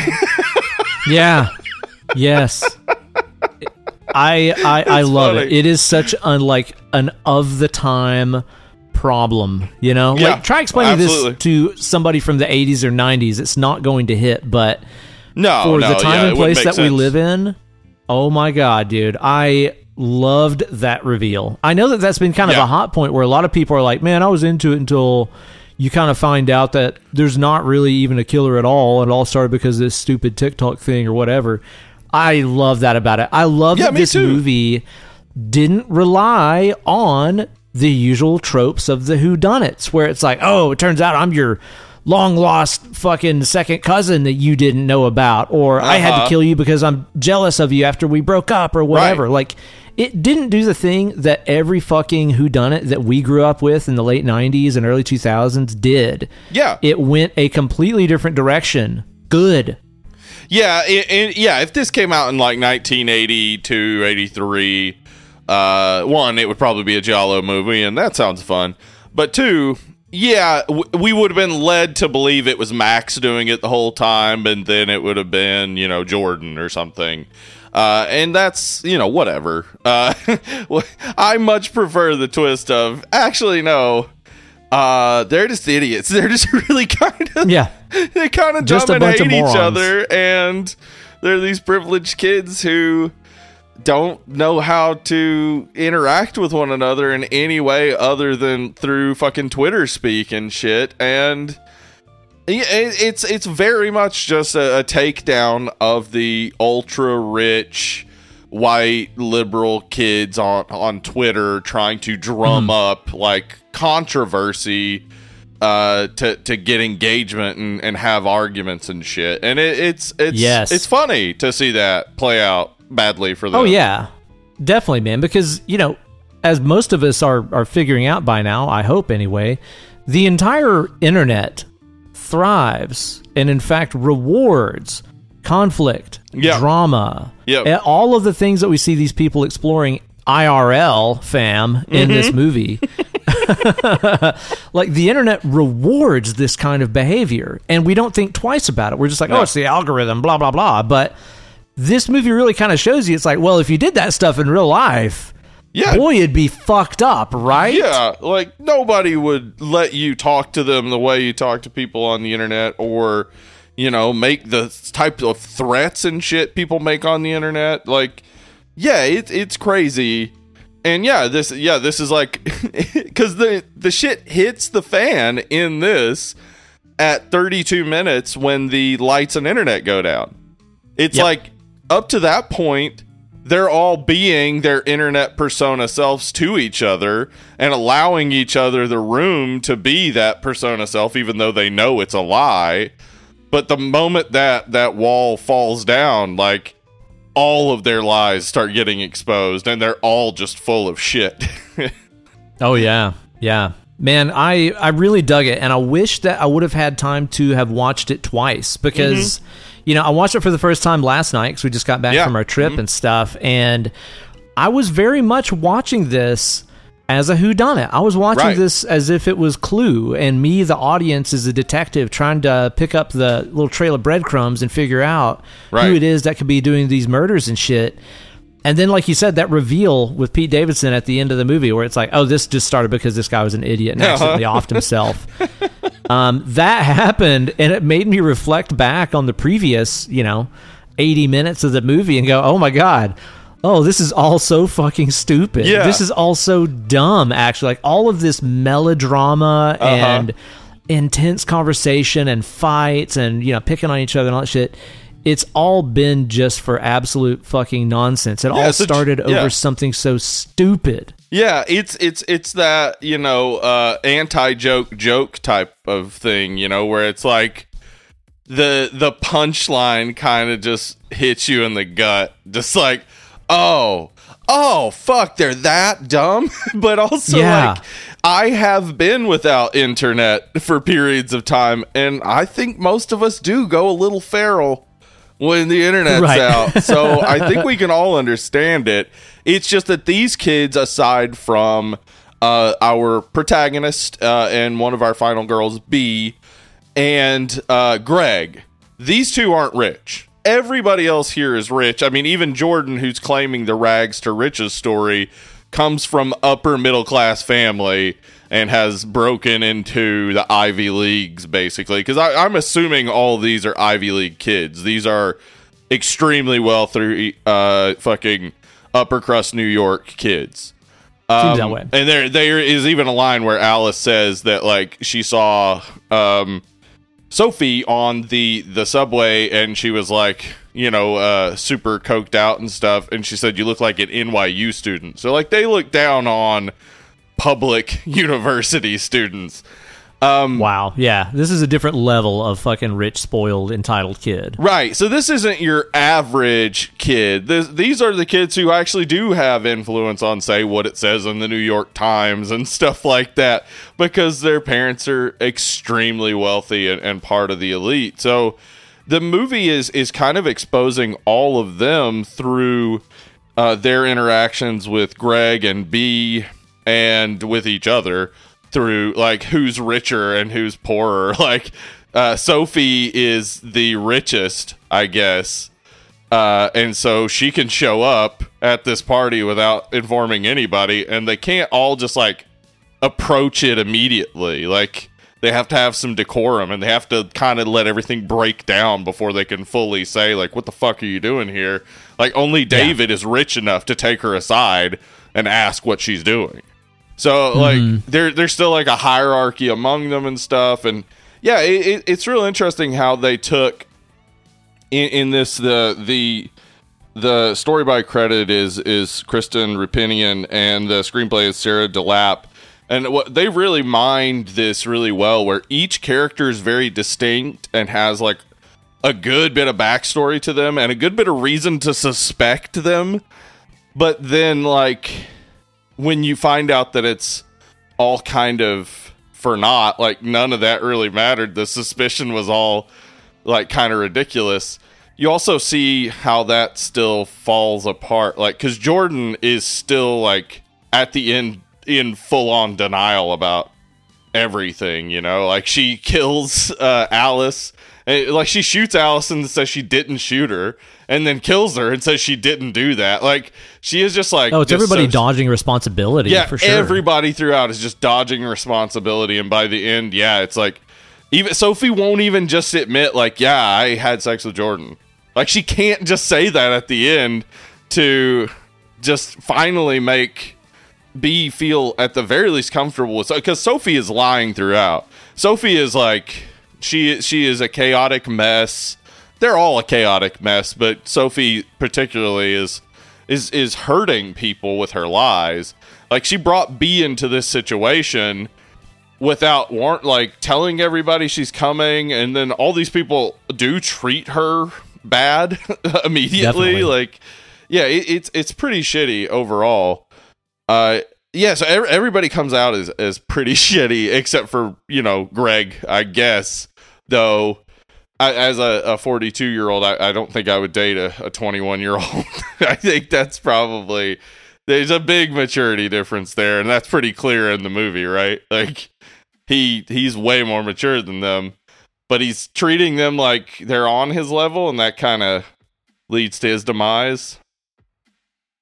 Yeah. yes. I I, I love funny. it. It is such an like an of the time problem, you know? Yeah, like try explaining absolutely. this to somebody from the 80s or 90s. It's not going to hit, but no, for no, the time yeah, and place that we live in. Oh my god, dude. I loved that reveal. I know that that's been kind of Yeah. a hot point where a lot of people are like, "Man, I was into it until you kind of find out that there's not really even a killer at all. It all started because of this stupid TikTok thing or whatever." I love that about it. I love Yeah, that this too. movie didn't rely on the usual tropes of the whodunits, where it's like, oh, it turns out I'm your long lost fucking second cousin that you didn't know about, or I had to Uh-huh. kill you because I'm jealous of you after we broke up, or whatever. Right. Like, it didn't do the thing that every fucking whodunit that we grew up with in the late 90s and early 2000s did. Yeah, It went a completely different direction. Good. Yeah, yeah. If this came out in like 1982, 83, uh, one, it would probably be a Giallo movie, and that sounds fun. But two, yeah, w- we would have been led to believe it was Max doing it the whole time, and then it would have been, you know, Jordan or something. Uh, and that's, you know, whatever. Uh, I much prefer the twist of, actually, no, uh, they're just idiots. They're just really kind of, Yeah. they kind of Just a dumb and bunch of each other, and they're these privileged kids who don't know how to interact with one another in any way other than through fucking Twitter speak and shit. And yeah, it's it's very much just a, a takedown of the ultra rich white liberal kids on on Twitter trying to drum up like controversy uh to to get engagement and, and have arguments and shit and it, it's it's Yes. it's funny to see that play out badly for them Oh yeah, definitely, man. Because you know, as most of us are are figuring out by now, I hope anyway, the entire internet thrives and, in fact, rewards conflict, drama, Yep. all of the things that we see these people exploring IRL, fam, in this Mm-hmm. movie. like the internet rewards this kind of behavior, and we don't think twice about it. We're just like, oh, it's the algorithm, blah blah blah. But this movie really kind of shows you it's like, well, if you did that stuff in real life, yeah boy, it'd be fucked up, right? Yeah, like nobody would let you talk to them the way you talk to people on the internet or, you know, make the type of threats and shit people make on the internet. Like, yeah, it, it's crazy. And yeah, this yeah, this is like cuz the the shit hits the fan in this at 32 minutes when the lights and internet go down. It's Yep. like up to that point they're all being their internet persona selves to each other and allowing each other the room to be that persona self even though they know it's a lie but the moment that that wall falls down like all of their lies start getting exposed and they're all just full of shit Oh yeah, yeah. Man, I I really dug it, and I wish that I would have had time to have watched it twice because, mm-hmm. you know, I watched it for the first time last night because we just got back Yeah. from our trip mm-hmm. and stuff, and I was very much watching this as a whodunit. I was watching Right. this as if it was Clue, and me, the audience, is a detective, trying to pick up the little trail of breadcrumbs and figure out who it is that could be doing these murders and shit. And then, like you said, that reveal with Pete Davidson at the end of the movie, where it's like, oh, this just started because this guy was an idiot and accidentally offed himself. um, that happened, and it made me reflect back on the previous, you know, 80 minutes of the movie and go, oh my God. Oh, this is all so fucking stupid. Yeah. This is all so dumb, actually. Like, all of this melodrama Uh-huh. and intense conversation and fights and, you know, picking on each other and all that shit. It's all been just for absolute fucking nonsense. It all so- started yeah. over something so stupid. Yeah, it's it's it's that you know uh, anti joke joke type of thing, you know, where it's like the the punchline kind of just hits you in the gut, just like oh oh fuck, they're that dumb, but also Yeah. like I have been without internet for periods of time, and I think most of us do go a little feral when the internet's Right. out. So I think we can all understand it. It's just that these kids, aside from uh, our protagonist uh, and one of our final girls, B, and uh, Greg, these two aren't rich. Everybody else here is rich. I mean, even Jordan, who's claiming the rags to riches story, comes from upper middle class family and has broken into the Ivy Leagues, basically. Because I'm assuming all these are Ivy League kids. These are extremely well through uh, fucking upper crust New York kids. Um. And there there is even a line where Alice says that like she saw um Sophie on the the subway and she was like, you know, uh super coked out and stuff and she said you look like an NYU student. So like they look down on public university students. Um Wow. Yeah. This is a different level of fucking rich, spoiled, entitled kid. Right. So this isn't your average kid. This, these are the kids who actually do have influence on, say, what it says in the New York Times and stuff like that because their parents are extremely wealthy and, and part of the elite. So the movie is is kind of exposing all of them through uh, their interactions with Greg and B and with each other through like who's richer and who's poorer. Like uh, Sophie is the richest, I guess. Uh, and so she can show up at this party without informing anybody, and they can't all just like approach it immediately. Like they have to have some decorum, and they have to kind of let everything break down before they can fully say like, "What the fuck are you doing here?" Like only David is rich enough to take her aside and ask what she's doing. So like mm-hmm. there there's still like a hierarchy among them and stuff, and yeah, it, it, it's real interesting how they took in, in this the the the story by credit is is Kristen Roupenian and the screenplay is Sarah DeLappe. And what they really mined this really well, where each character is very distinct and has like a good bit of backstory to them and a good bit of reason to suspect them. But then, like, when you find out that it's all kind of for naught, like, none of that really mattered. The suspicion was all like kind of ridiculous. You also see how that still falls apart, like because Jordan is still like at the end in full on denial about everything. You know, like she kills uh, Alice, and, like she shoots Allison and says she didn't shoot her, and then kills her and says she didn't do that. Like she is just like Oh, it's everybody so- dodging responsibility yeah, for sure. everybody throughout is just dodging responsibility, and by the end, yeah, it's like even Sophie won't even just admit like, yeah, I had sex with Jordan. Like she can't just say that at the end to just finally make B feel at the very least comfortable with because Sophie is lying throughout. Sophie is like she she is a chaotic mess. They're all a chaotic mess, but Sophie particularly is is is hurting people with her lies. Like she brought B into this situation without warrant like telling everybody she's coming and then all these people do treat her bad immediately Definitely. like yeah it, it's it's pretty shitty overall uh yeah so ev- everybody comes out as as pretty shitty except for you know greg i guess though I, as a 42 year old I, I don't think i would date a 21 year old i think that's probably there's a big maturity difference there and that's pretty clear in the movie right? Like he he's way more mature than them but he's treating them like they're on his level and that kind of leads to his demise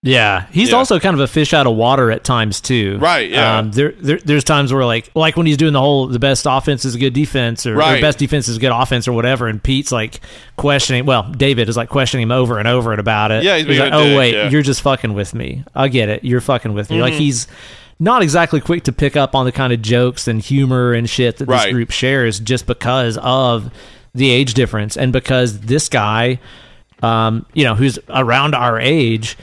Yeah, he's Yeah. also kind of a fish out of water at times too. Right, yeah. Um, there, there, there's times where like, like when he's doing the whole the best offense is a good defense, or, or best defense is good offense, or whatever, and Pete's like questioning. Well, David is like questioning him over and over and about it. Yeah, he's being like, oh dick, wait, yeah. you're just fucking with me. I get it. You're fucking with me. Like Mhm. he's not exactly quick to pick up on the kind of jokes and humor and shit that Right. this group shares, just because of the age difference and because this guy, um, you know, who's around our age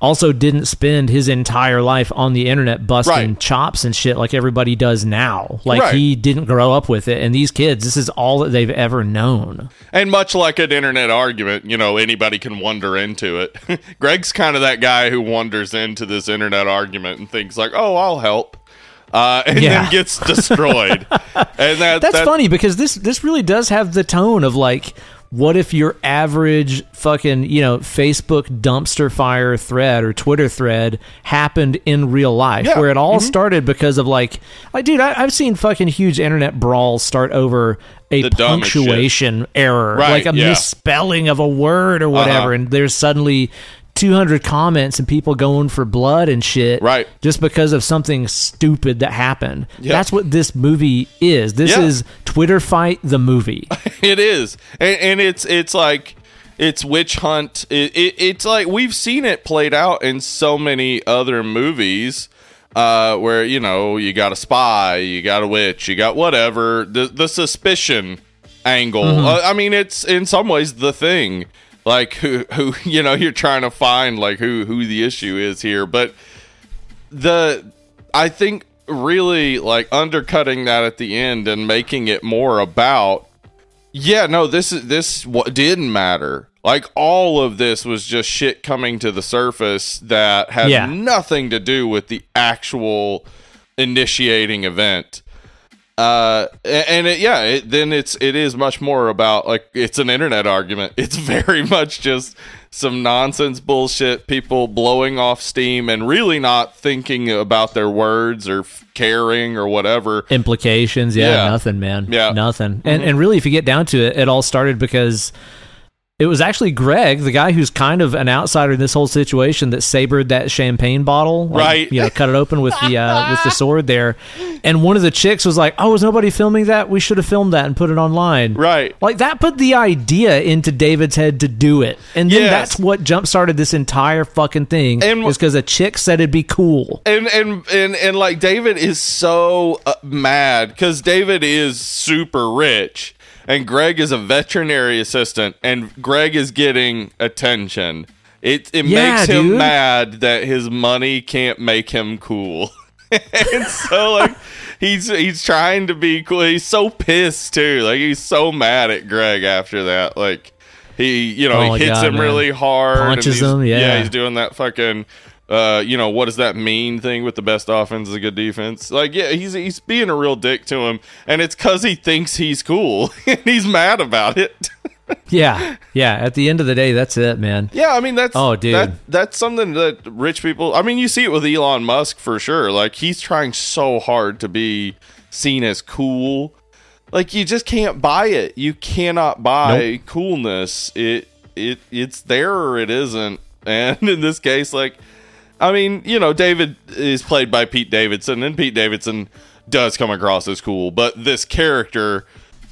also didn't spend his entire life on the internet busting Right. chops and shit like everybody does now. Like Right. he didn't grow up with it, and these kids, this is all that they've ever known. and much like an internet argument you know anybody can wander into it greg's kind of that guy who wanders into this internet argument and thinks like oh i'll help uh, and Yeah. then gets destroyed and that, That's that- funny because this this really does have the tone of like what if your average fucking, you know, Facebook dumpster fire thread or Twitter thread happened in real life Yeah. where it all started because of like like dude, I, I've seen fucking huge internet brawls start over a The punctuation error, Right, like a yeah. misspelling of a word or whatever, Uh-huh. and there's suddenly 200 comments and people going for blood and shit Right. just because of something stupid that happened. Yeah. That's what this movie is. This Yeah. is Twitter fight the movie. it is and, and it's it's like it's witch hunt it, it, it's like we've seen it played out in so many other movies uh where you know you got a spy you got a witch you got whatever the the suspicion angle uh, i mean it's in some ways the thing like who who you know you're trying to find like who who the issue is here. But the I think really like undercutting that at the end and making it more about yeah no this is this what didn't matter. Like all of this was just shit coming to the surface that had Yeah. nothing to do with the actual initiating event uh and it, yeah it, then it's it is much more about like it's an internet argument it's very much just some nonsense bullshit, people blowing off steam and really not thinking about their words or f- caring or whatever. Implications, yeah, Yeah. nothing, man. Yeah. Nothing. And and really if you get down to it, it all started because it was actually Greg, the guy who's kind of an outsider in this whole situation, that sabered that champagne bottle, like, Right. You know, cut it open with the uh, with the sword there. And one of the chicks was like, "Oh, was nobody filming that? We should have filmed that and put it online." Right. Like that put the idea into David's head to do it, and then Yes. that's what jump started this entire fucking thing. And is because a chick said it'd be cool. and and and and like David is so uh, mad because David is super rich, and Greg is a veterinary assistant, and Greg is getting attention. It it Yeah, makes him dude. mad that his money can't make him cool, and so like he's he's trying to be cool. He's so pissed too. Like he's so mad at Greg after that. Like. He, you know, Oh he hits God, him man. really hard. Punches he's- him, yeah. he's doing that fucking uh you know what does that mean thing with the best offense is a good defense like yeah he's he's being a real dick to him and it's cuz he thinks he's cool and he's mad about it Yeah, yeah. At the end of the day, that's it, man. yeah i mean that's Oh, dude. that, that's something that rich people i mean you see it with Elon Musk for sure like he's trying so hard to be seen as cool like you just can't buy it you cannot buy coolness it it it's there or it isn't and in this case like I mean, you know, David is played by Pete Davidson, and Pete Davidson does come across as cool, but this character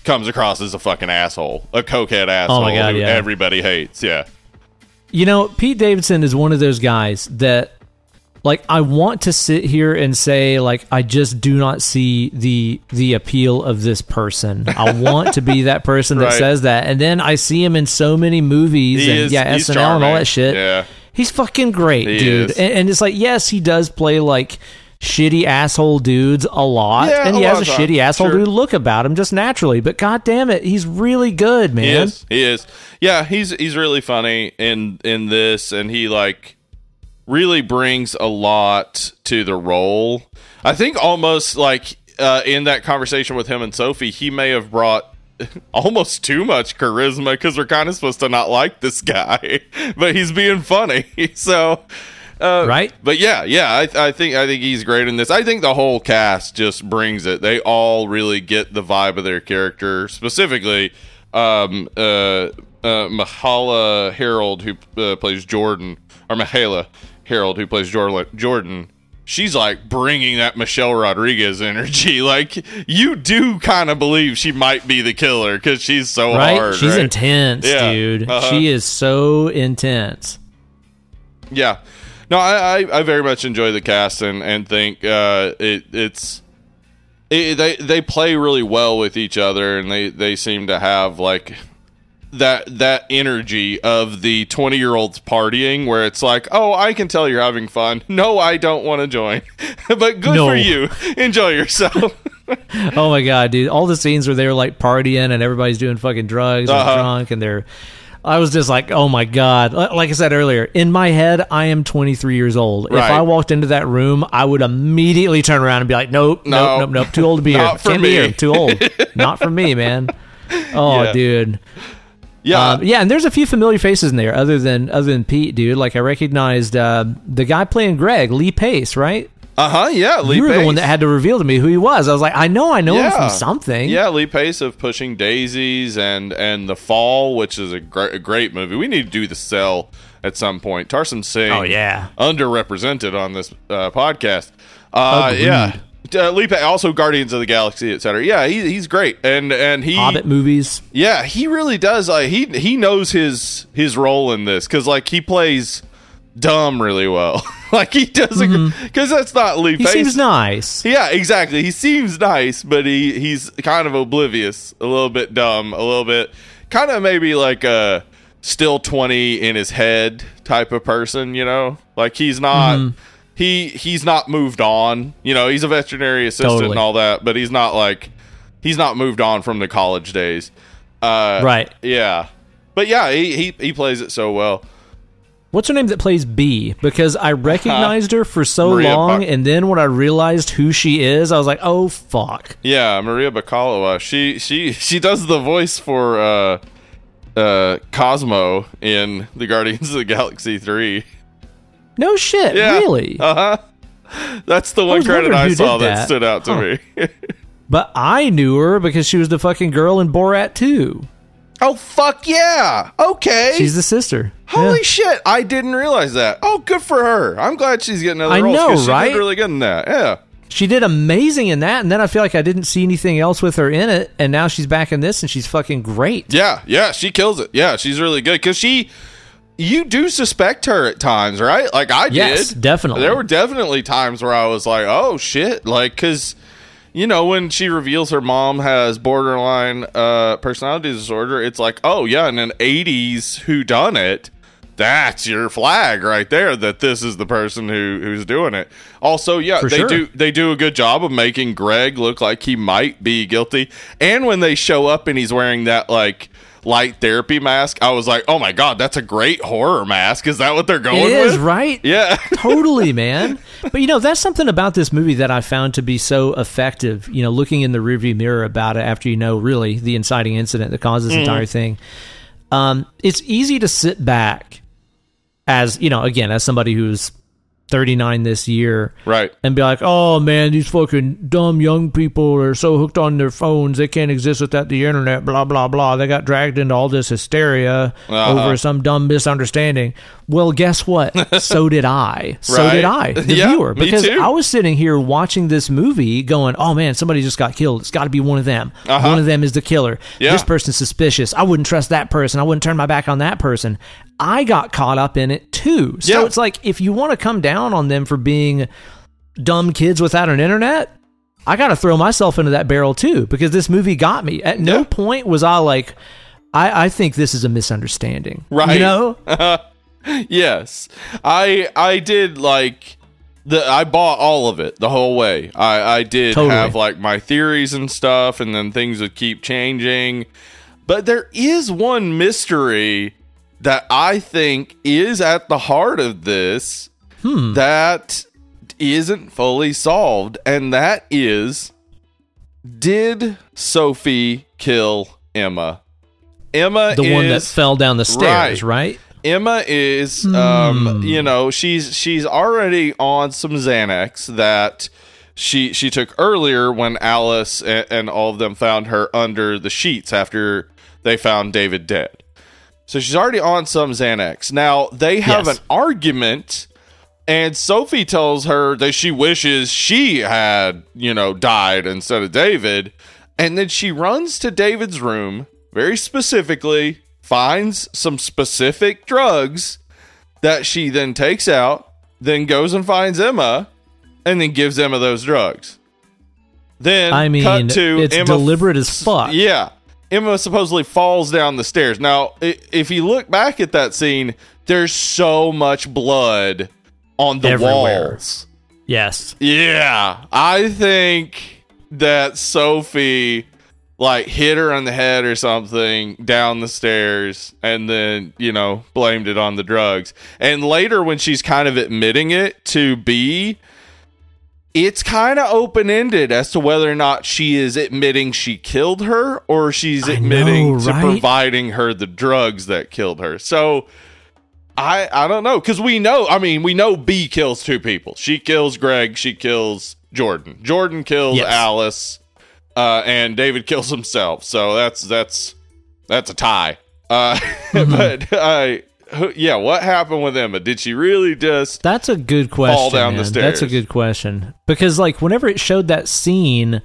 comes across as a fucking asshole, a cokehead oh asshole Oh God, who yeah. everybody hates. Yeah, You know, Pete Davidson is one of those guys that, like, I want to sit here and say, like, I just do not see the the appeal of this person. I want to be that person that Right. says that, and then I see him in so many movies He and is- yeah, SNL and all that shit. Yeah. He's fucking great, He dude. And, and it's like, yes, he does play like shitty asshole dudes a lot, Yeah, and he has a time, shitty asshole sure. dude look about him just naturally. But god damn it, he's really good, man. he is. He is. Yeah, he's he's really funny in in this, and he like really brings a lot to the role. I think almost like uh, in that conversation with him and Sophie, he may have brought almost too much charisma because we're kind of supposed to not like this guy, but he's being funny. So, uh, Right? But yeah, yeah, I, I think I think he's great in this. I think the whole cast just brings it. They all really get the vibe of their character. Specifically, um, uh, uh, Myha'la Herrold, who uh, plays Jordan, or Myha'la Herrold, who plays Jordan. Jordan. She's like bringing that Michelle Rodriguez energy. Like you do kind of believe she might be the killer because she's so Right? hard. She's right? intense, Yeah. dude. Uh-huh. She is so intense. Yeah, no, I, I, I very much enjoy the cast and and think uh, it it's it, they they play really well with each other and they they seem to have like that that energy of the 20 year olds partying where it's like oh i can tell you're having fun no i don't want to join but good No. for you enjoy yourself Oh my god, dude! All the scenes where they're like partying and everybody's doing fucking drugs and Uh-huh. drunk, and they're. I was just like, oh my god! Like I said earlier, in my head, I am 23 years old. If I walked into that room, I would immediately turn around and be like, nope, No. nope, nope, nope. Too old to be here. For Can't be me. here. Too old. Not for me, man. Oh, Yeah. dude. Yeah Um, yeah, and there's a few familiar faces in there, other than other than Pete, dude. Like I recognized uh, the guy playing Greg, Lee Pace, right? uh-huh yeah Lee you were the one that had to reveal to me who he was. I was like, I know, I know him from something. Yeah, Lee Pace of Pushing Daisies and and The Fall, which is a great, a great movie. We need to do The Cell at some point. Tarsem Singh, Oh, yeah. underrepresented on this uh, podcast. Uh, Agreed. yeah, uh, Lee also Guardians of the Galaxy, etc. Yeah, he, he's great, and and he Hobbit movies. yeah, he really does. Like he he knows his his role in this because like he plays dumb really well. like he doesn't because that's not Lee Mm-hmm. He Pace. seems nice. Yeah, exactly. He seems nice, but he he's kind of oblivious, a little bit dumb, a little bit kind of maybe like a still 20 in his head type of person, you know? Like he's not Mm-hmm. He he's not moved on. You know, he's a veterinary assistant Totally. and all that, but he's not like he's not moved on from the college days. Uh Right. Yeah. But yeah, he he, he plays it so well. What's her name that plays B? Because I recognized her for so Maria long, and then when I realized who she is, I was like, oh fuck. Yeah, Maria Bakalova. She she she does the voice for uh uh, Cosmo in the Guardians of the Galaxy three. No shit, Yeah. really. Uh huh. That's the one was credit I saw that. that. stood out to Huh. me. but I knew her because she was the fucking girl in Borat 2. oh fuck yeah! Okay. She's the sister. Holy Yeah. shit! I didn't realize that. Oh, good for her. I'm glad she's getting other I roles. know, she right? Did really good in that. Yeah. She did amazing in that, and then I feel like I didn't see anything else with her in it, and now she's back in this, and she's fucking great. Yeah, yeah, she kills it. Yeah, she's really good because she, you do suspect her at times, right? Like I Yes, did. definitely. There were definitely times where I was like, oh shit, like because. You know, when she reveals her mom has borderline uh, personality disorder, it's like, oh yeah, in an '80s whodunit, that's your flag right there that this is the person who who's doing it. Also, yeah, For they sure. do they do a good job of making Greg look like he might be guilty. And when they show up and he's wearing that like light therapy mask, I was like, "Oh my god, that's a great horror mask." Is that what they're going It is, with? right? Yeah. totally, man. But you know, that's something about this movie that I found to be so effective. You know, looking in the rearview mirror about it after you know really the inciting incident that caused this entire thing. Um, it's easy to sit back as you know, again, as somebody who's 39 this year, right. and be like, "Oh man, these fucking dumb young people are so hooked on their phones they can't exist without the internet." Blah blah blah. They got dragged into all this hysteria Uh-huh. over some dumb misunderstanding. Well, guess what? so did I. So Right. did I, the Yeah, viewer, because. I was sitting here watching this movie, going, "Oh man, somebody just got killed. It's got to be one of them. Uh-huh. One of them is the killer. Yeah. This person's suspicious. I wouldn't trust that person. I wouldn't turn my back on that person." I got caught up in it too. So Yeah. it's like if you want to come down on them for being dumb kids without an internet, I got to throw myself into that barrel too because this movie got me. At no point was I like, I, I think this is a misunderstanding. Right. You know? yes i i did like the i bought all of it the whole way i i did Totally. have like my theories and stuff and then things would keep changing but there is one mystery that i think is at the heart of this Hmm. that isn't fully solved and that is did sophie kill emma emma The one that fell down the stairs, Right. right? Emma is, Hmm. um, you know, she's she's already on some Xanax that she she took earlier when Alice and, and all of them found her under the sheets after they found David dead. So she's already on some Xanax. Now they have Yes. an argument, and Sophie tells her that she wishes she had, you know, died instead of David. And then she runs to David's room, very specifically, finds some specific drugs that she then takes out, then goes and finds Emma, and then gives Emma those drugs. Then I mean, cut to it's Emma deliberate as fuck. yeah. Emma supposedly falls down the stairs. Now, if you look back at that scene, there's so much blood on the Everywhere. walls. Yes. Yeah. I think that Sophie like hit her on the head or something down the stairs and then, you know, blamed it on the drugs. And later when she's kind of admitting it to be it's kind of open ended as to whether or not she is admitting she killed her or she's admitting know, to providing her the drugs that killed her. So I I don't know because we know I mean we know B kills two people. She kills Greg. She kills Jordan. Jordan kills Yes. Alice, uh, and David kills himself. So that's that's that's a tie. Uh, Mm-hmm. but uh, who- yeah, what happened with Emma? Did she really just? That's a good question. Fall down the man. That's a good question because, like, whenever it showed that scene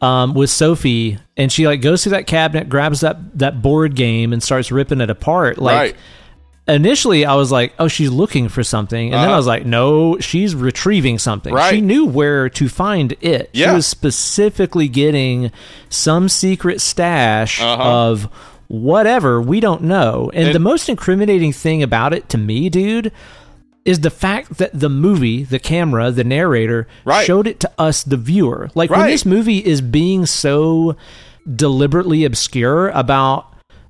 um, with Sophie, and she like goes through that cabinet, grabs that that board game, and starts ripping it apart. Like, right. Initially, I was like, "Oh, she's looking for something," and then I Uh-huh. was like, "No, she's retrieving something." Right. She knew where to find it. She was specifically getting some secret stash Uh-huh. of whatever we don't know. And, And- the most incriminating thing about it to me, dude, is the fact that the movie, the camera, the narrator Right. showed it to us, the viewer. Like when this movie is being so deliberately obscure about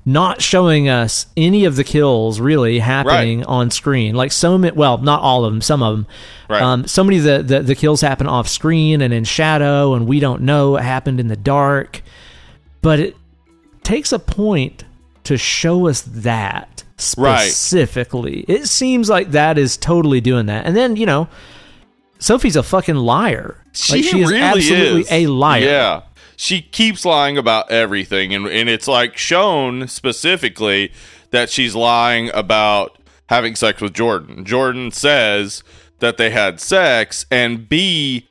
not showing us any of the kills really happening on screen. Like so many, well, not all of them, some of them. Right. Um, so many of the, the, the kills happen off screen and in shadow, and we don't know what happened in the dark. But it takes a point to show us that Right. specifically. It seems like that is totally doing that. And then, you know, Sophie's a fucking liar. She, like, she is really absolutely is. a liar. Yeah. She keeps lying about everything and and it's like shown specifically that she's lying about having sex with Jordan. Jordan says that they had sex and B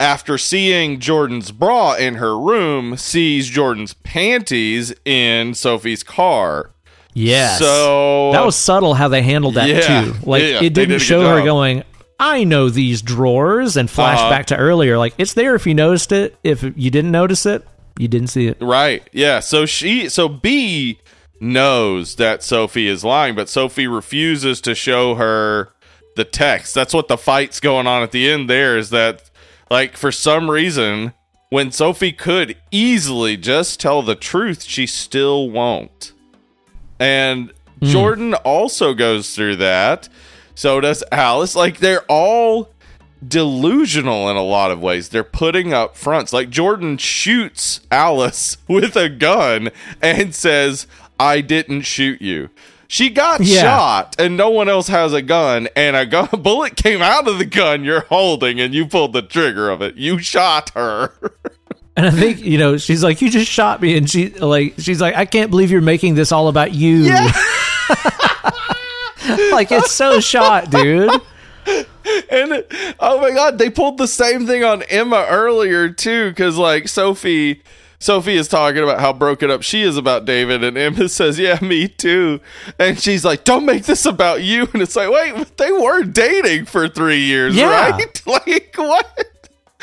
after seeing Jordan's bra in her room sees Jordan's panties in Sophie's car. Yes. So that was subtle how they handled that Yeah. too. Like Yeah, it did didn't show her going, I know these drawers and flash Uh-huh. back to earlier. Like it's there if you noticed it. If you didn't notice it, you didn't see it. Right. Yeah. So she so B knows that Sophie is lying, but Sophie refuses to show her the text. That's what the fight's going on at the end there is that like for some reason when Sophie could easily just tell the truth, she still won't. And Jordan also goes through that. So does Alice. Like they're all delusional in a lot of ways. They're putting up fronts. Like Jordan shoots Alice with a gun and says, I didn't shoot you. She got Yeah. shot and no one else has a gun and a gun bullet came out of the gun you're holding and you pulled the trigger of it. You shot her. And I think you know she's like, "You just shot me," and she like she's like, "I can't believe you're making this all about you." like it's so shot, dude. And oh my god, they pulled the same thing on Emma earlier too, because like Sophie, Sophie is talking about how broken up she is about David, and Emma says, "Yeah, me too." And she's like, "Don't make this about you." And it's like, wait, they were dating for three years, Yeah. right? Like what?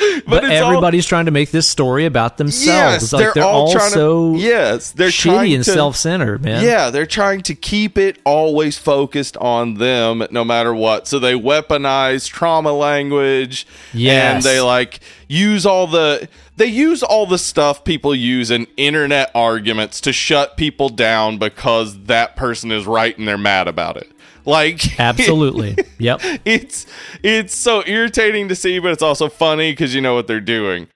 But, all- everybody's trying to make this story about themselves. yes, like they're, they're, all, all, trying so to. Yes, they're shitty and to, self-centered, man. Yeah, they're trying to keep it always focused on them no matter what. So they weaponize trauma language. Yes. And they like use all the they use all the stuff people use in internet arguments to shut people down because that person is right and they're mad about it. Like Absolutely. yep. it's it's so irritating to see, but it's also funny because you know what they're doing,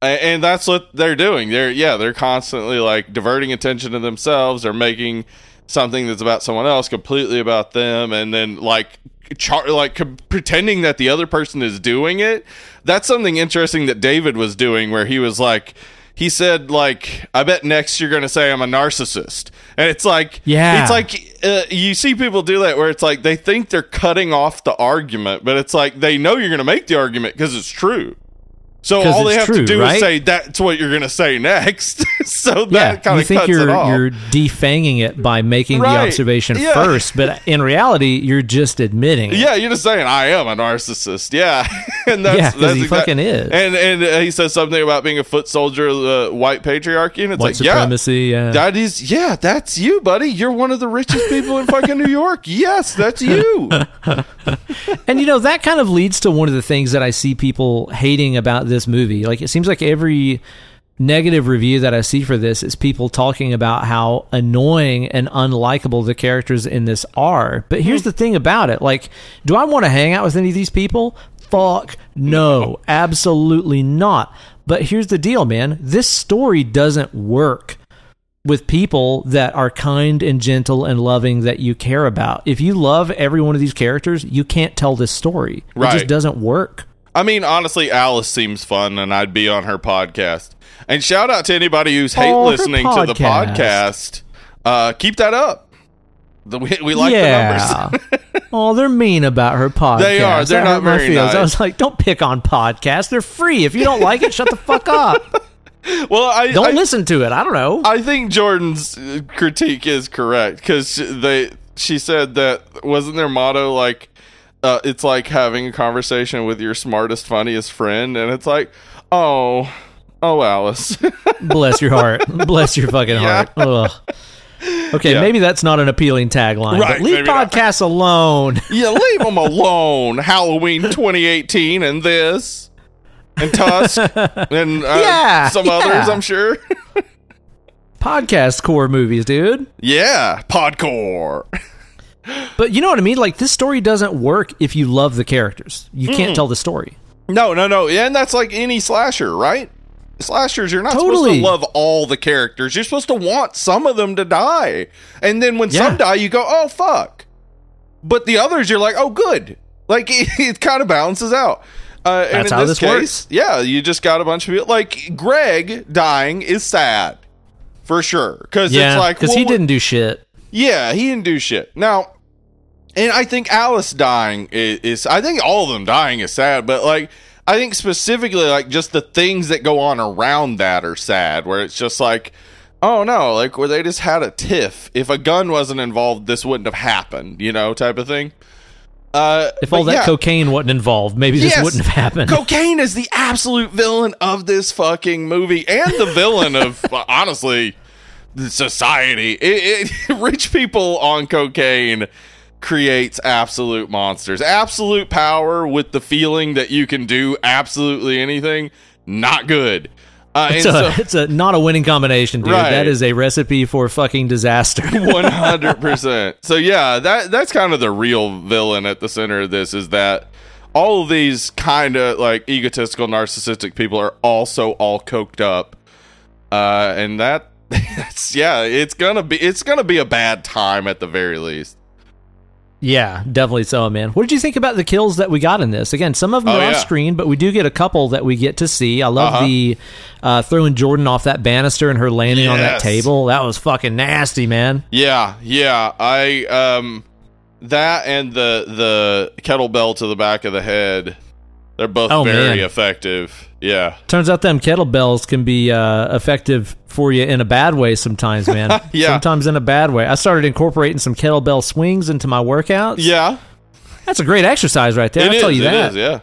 and that's what they're doing. They're yeah, they're constantly like diverting attention to themselves. They're making something that's about someone else completely about them, and then like char- like pretending that the other person is doing it. That's something interesting that David was doing, where he was like. He said, "Like, I bet next you're gonna say I'm a narcissist," and it's like, Yeah. it's like uh, you see people do that where it's like they think they're cutting off the argument, but it's like they know you're going to make the argument because it's true. So all they have to do right? is say that's what you're going to say next. so Yeah, that kind you of think cuts you're it off. you're defanging it by making Right. the observation Yeah. first, but in reality, you're just admitting. it. yeah, you're just saying I am a narcissist. Yeah, and that's Yeah, that's he fucking is. And and uh, he says something about being a foot soldier of the white patriarchy, and it's white like yeah. Yeah, That is, yeah, that's you, buddy. You're one of the richest people in fucking New York. Yes, that's you. And you know that kind of leads to one of the things that I see people hating about this movie. Like it seems like every negative review that I see for this is people talking about how annoying and unlikable the characters in this are. But here's hmm. the thing about it. Like do I want to hang out with any of these people? Fuck no. Absolutely not. But here's the deal, man. This story doesn't work with people that are kind and gentle and loving that you care about. If you love every one of these characters, you can't tell this story. It just doesn't work. I mean, honestly, Alice seems fun, and I'd be on her podcast. And shout out to anybody who's hate Oh, listening to the podcast. Uh, keep that up. The, we, we like the numbers. oh, they're mean about her podcast. They are. They're That not very feelings. I was like, don't pick on podcasts. They're free. If you don't like it, shut the fuck up. well, I Don't I, listen to it. I don't know. I think Jordan's uh, critique is correct because they she said that wasn't their motto like uh, it's like having a conversation with your smartest, funniest friend, and it's like, oh, oh, Alice. Bless your heart. Bless your fucking Yeah. heart. Ugh. Okay, Yeah. maybe that's not an appealing tagline. Right, but leave maybe not. podcasts alone. Yeah, leave them alone. Halloween 2018 and this and Tusk and uh, Yeah, some yeah. others, I'm sure. Podcast core movies, dude. yeah, Podcore. But you know what I mean? Like this story doesn't work if you love the characters. You can't tell the story. No, no, no. And that's like any slasher, right? slashers you're not supposed to love all the characters you're supposed to want some of them to die and then when Yeah. some die you go oh fuck but the others you're like oh good like it, it kind of balances out uh, and That's in how this this case works. yeah you just got a bunch of people like greg dying is sad for sure because Yeah, it's like because well, he didn't do shit. Yeah, he didn't do shit. Now, and I think Alice dying is, is I think all of them dying is sad, but like I think specifically like just the things that go on around that are sad where it's just like oh no, like where they just had a tiff. If a gun wasn't involved, this wouldn't have happened, you know, type of thing. Uh If all that yeah. cocaine wasn't involved, maybe this Yes. wouldn't have happened. Cocaine is the absolute villain of this fucking movie and the villain of honestly society. It, it, rich people on cocaine creates absolute monsters. Absolute power with the feeling that you can do absolutely anything. Not good. Uh, it's, a, so, it's a not a winning combination, dude. Right. That is a recipe for fucking disaster. One hundred percent. So yeah, that that's kind of the real villain at the center of this is that all of these kind of like egotistical, narcissistic people are also all coked up, uh, and that yeah, it's gonna be it's gonna be a bad time at the very least. Yeah, definitely so, man. What did you think about the kills that we got in this? Again, some of them Oh, are off screen, but we do get a couple that we get to see. I love Uh-huh. the uh, throwing Jordan off that banister and her landing on that table. That was fucking nasty, man. Yeah, yeah, I um that and the the kettlebell to the back of the head, they're both Oh, very man. effective. Yeah. Turns out them kettlebells can be uh, effective for you in a bad way sometimes, man. Yeah. Sometimes in a bad way. I started incorporating some kettlebell swings into my workouts. Yeah. That's a great exercise right there. It I'll tell you it that. is, yeah.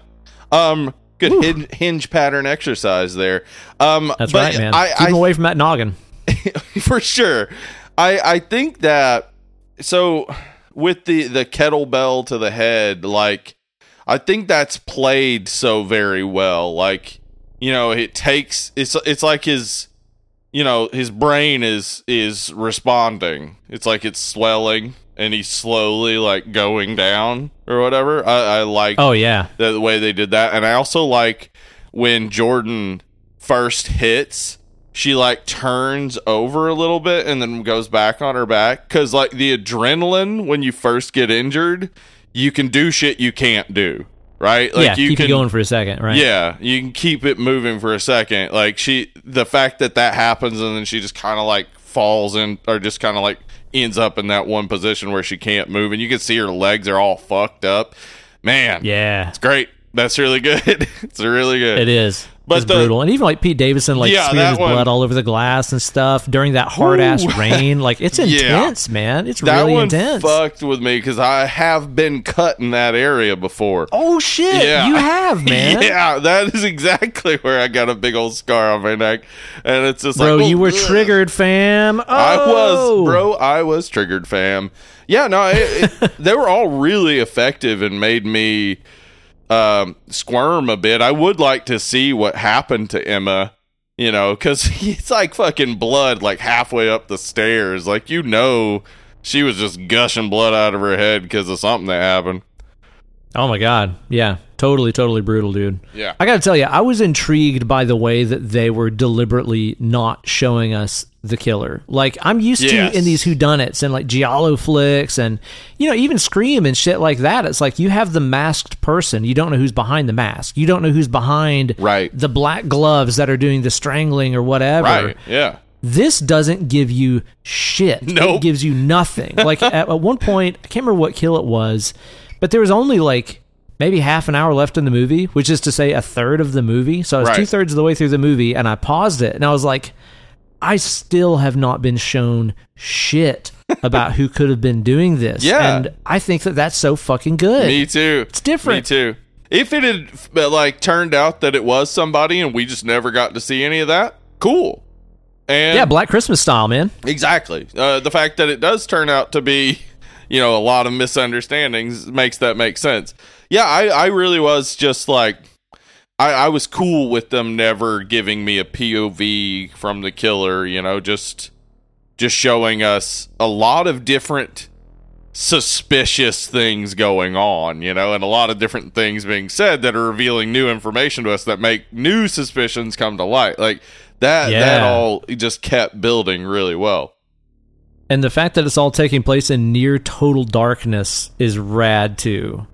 Um, good hin- hinge pattern exercise there. Um, That's right, man. I, Keep 'em away from that noggin. For sure. I I think that so with the the kettlebell to the head, like I think that's played so very well. Like you know, it takes it's it's like his you know his brain is is responding. It's like it's swelling and he's slowly like going down or whatever. I, I like Oh, yeah. the, the way they did that. And I also like when Jordan first hits, she like turns over a little bit and then goes back on her back. Cause like the adrenaline when you first get injured, you can do shit you can't do. Right? Like yeah, you keep can you going for a second, right? yeah, you can keep it moving for a second. Like she, the fact that that happens and then she just kind of like falls in, or just kind of like ends up in that one position where she can't move, and you can see her legs are all fucked up. Man, Yeah. it's great. That's really good. it's really good. It is. But it's the- brutal. And even like Pete Davidson like Yeah, smeared his one- blood all over the glass and stuff during that hard ass rain. Like it's Yeah. intense, man. It's That really one intense. fucked with me because I have been cut in that area before. Oh shit. Yeah. You have, man. Yeah, that is exactly where I got a big old scar on my neck, and it's just Bro, like, bro, you oh, were ugh. triggered, fam. Oh. I was, oh. bro. I was triggered, fam. Yeah, no, it, it, they were all really effective and made me um, squirm a bit. I would like to see what happened to Emma, you know, because it's like fucking blood, like halfway up the stairs. Like you know, she was just gushing blood out of her head because of something that happened. Oh my god. Yeah. Totally, totally brutal, dude. Yeah. I got to tell you, I was intrigued by the way that they were deliberately not showing us the killer. Like I'm used Yes. to in these whodunits and like giallo flicks and you know even Scream and shit like that. It's like you have the masked person, you don't know who's behind the mask, you don't know who's behind Right. the black gloves that are doing the strangling or whatever. Right. Yeah. This doesn't give you shit. Nope. It gives you nothing. Like at, at one point, I can't remember what kill it was, but there was only like maybe half an hour left in the movie, which is to say a third of the movie. So I was Right. two thirds of the way through the movie and I paused it and I was like, I still have not been shown shit about who could have been doing this. Yeah. And I think that that's so fucking good. Me too. It's different. Me too. If it had uh, like turned out that it was somebody and we just never got to see any of that, cool. And yeah, Black Christmas style, man. exactly. Uh, the fact that it does turn out to be, you know, a lot of misunderstandings makes that make sense. Yeah, I, I really was just like, I, I was cool with them never giving me a POV from the killer. You know, just just showing us a lot of different suspicious things going on, you know, and a lot of different things being said that are revealing new information to us that make new suspicions come to light. Like that Yeah. that all just kept building really well. And the fact that it's all taking place in near total darkness is rad too.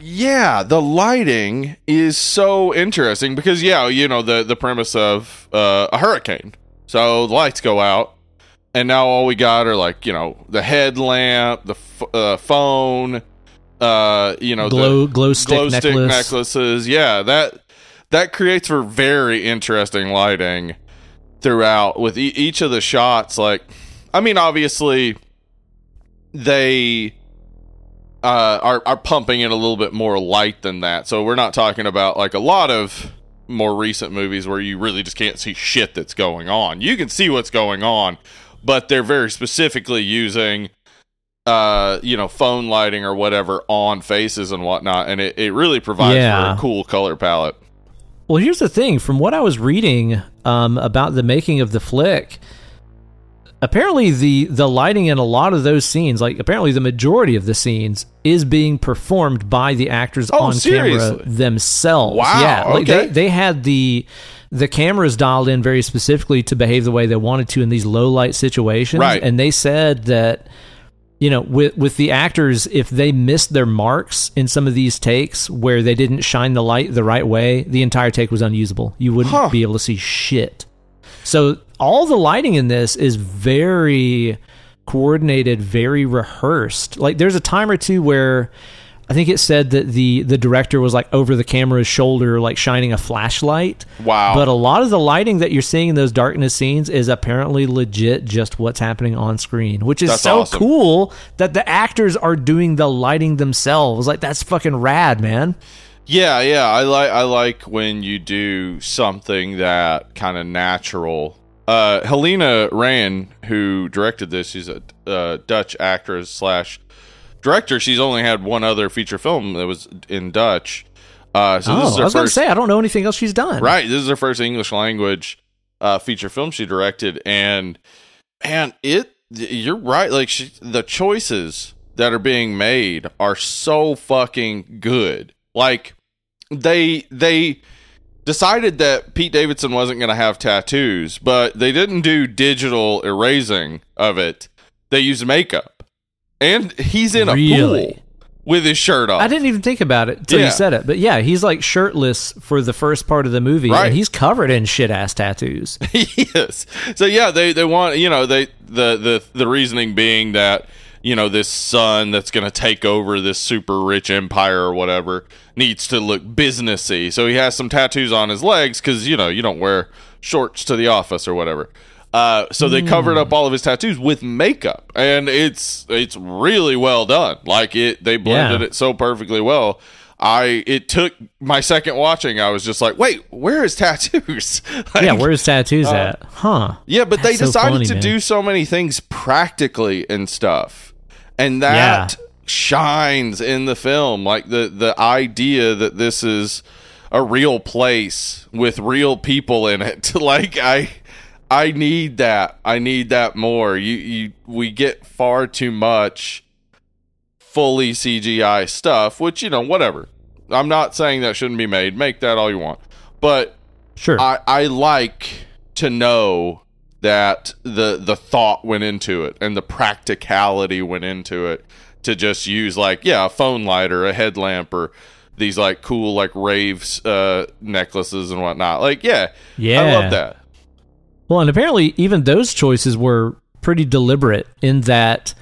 Yeah, the lighting is so interesting because yeah, you know the the premise of uh, a hurricane. So the lights go out, and now all we got are like you know the headlamp, the f- uh, phone, uh, you know Glow the glow stick glow stick necklace. necklaces. Yeah, that that creates for very interesting lighting throughout with e- each of the shots. Like, I mean, obviously they uh, are are pumping in a little bit more light than that. So we're not talking about like a lot of more recent movies where you really just can't see shit that's going on. You can see what's going on, but they're very specifically using uh you know phone lighting or whatever on faces and whatnot and it, it really provides Yeah. for a cool color palette Well, here's the thing. From what I was reading um, about the making of the flick, apparently the the lighting in a lot of those scenes, like apparently the majority of the scenes, is being performed by the actors Oh, on seriously? camera themselves. Wow, Yeah, like okay. they they had the the cameras dialed in very specifically to behave the way they wanted to in these low light situations, Right. and they said that you know with with the actors if they missed their marks in some of these takes where they didn't shine the light the right way the entire take was unusable you wouldn't Huh. be able to see shit so all the lighting in this is very coordinated very rehearsed like there's a time or two where i think it said that the the director was like over the camera's shoulder like shining a flashlight wow but a lot of the lighting that you're seeing in those darkness scenes is apparently legit just what's happening on screen, which is That's so awesome. cool that the actors are doing the lighting themselves. Like that's fucking rad, man. Yeah, yeah, I like I like when you do something that kind of natural. Uh, Halina Reijn, who directed this, she's a uh, Dutch actress slash director. She's only had one other feature film that was in Dutch. Uh, so this oh, is I was going to say I don't know anything else she's done. Right, this is her first English language uh, feature film she directed, and and it. You're right. Like she, the choices that are being made are so fucking good. Like they they decided that Pete Davidson wasn't going to have tattoos, but they didn't do digital erasing of it. They used makeup, and he's in a Really? pool with his shirt off. I didn't even think about it until Yeah. you said it, but yeah, he's like shirtless for the first part of the movie, Right. and he's covered in shit ass tattoos. yes. So yeah, they they want you know they the the the reasoning being that you know this son that's going to take over this super rich empire or whatever needs to look businessy. So he has some tattoos on his legs because you know you don't wear shorts to the office or whatever. Uh, so they covered up all of his tattoos with makeup, and it's it's really well done. Like it, they blended Yeah. it so perfectly well. I it took my second watching. I was just like, wait, where is tattoos? Like, yeah, where's tattoos at? Huh? yeah, but they That's so decided funny, to man. do so many things practically and stuff. And that Yeah. shines in the film. Like the the idea that this is a real place with real people in it. like I I need that. I need that more. You you we get far too much fully CGI stuff, which you know, whatever. I'm not saying that shouldn't be made. Make that all you want. But Sure. I, I like to know that the the thought went into it and the practicality went into it to just use like yeah a phone light or a headlamp or these like cool like raves uh necklaces and whatnot like yeah yeah i love that Well, and apparently even those choices were pretty deliberate in that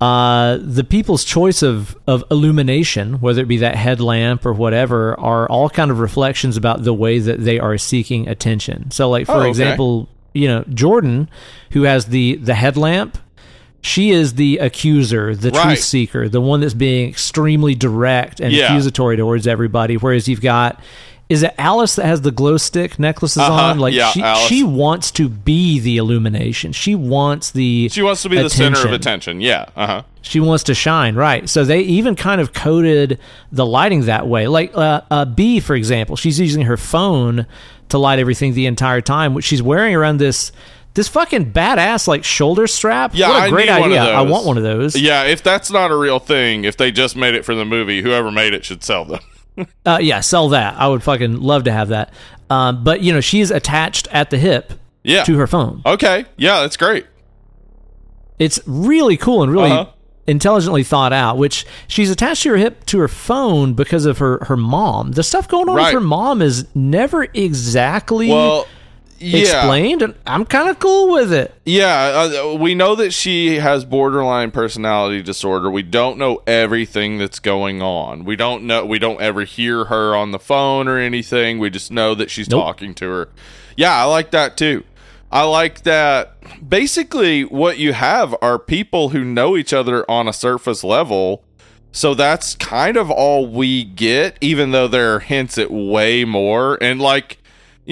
uh, the people's choice of, of illumination, whether it be that headlamp or whatever, are all kind of reflections about the way that they are seeking attention. So, like for Oh, okay. example, you know Jordan, who has the the headlamp, she is the accuser, the Right. truth seeker, the one that's being extremely direct and Yeah. accusatory towards everybody. Whereas you've got is it Alice that has the glow stick necklaces Uh-huh. on? Like Yeah, she Alice. she wants to be the illumination. She wants the she wants to be the center of attention yeah uh-huh she wants to shine, right? So they even kind of coded the lighting that way. Like uh, uh, B, for example, she's using her phone to light everything the entire time, which she's wearing around this this fucking badass like shoulder strap. Yeah, what a I great need one of idea. I want one of those. Yeah, if that's not a real thing, if they just made it for the movie, whoever made it should sell them. Uh, yeah, sell that. I would fucking love to have that. Um, but you know, she's attached at the hip Yeah. to her phone. Okay. Yeah, that's great. It's really cool and really Uh-huh. intelligently thought out. Which she's attached to her hip to her phone because of her her mom. The stuff going on Right. with her mom is never exactly Well. Explained, and I'm kind of cool with it. Yeah, uh, we know that she has borderline personality disorder. We don't know everything that's going on. We don't know. We don't ever hear her on the phone or anything. We just know that she's Nope. talking to her. Yeah, I like that too. I like that. Basically, what you have are people who know each other on a surface level. So that's kind of all we get, even though there are hints at way more. And like,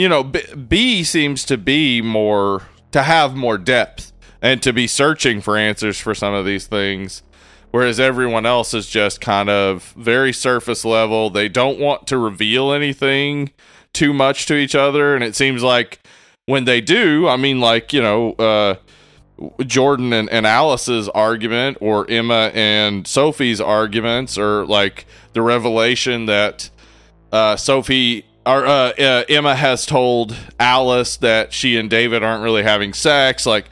you know, B, B seems to be more to have more depth and to be searching for answers for some of these things, whereas everyone else is just kind of very surface level. They don't want to reveal anything too much to each other, and it seems like when they do, I mean, like you know. uh Jordan and, and Alice's argument or Emma and Sophie's arguments or like the revelation that uh, Sophie or uh, uh, Emma has told Alice that she and David aren't really having sex like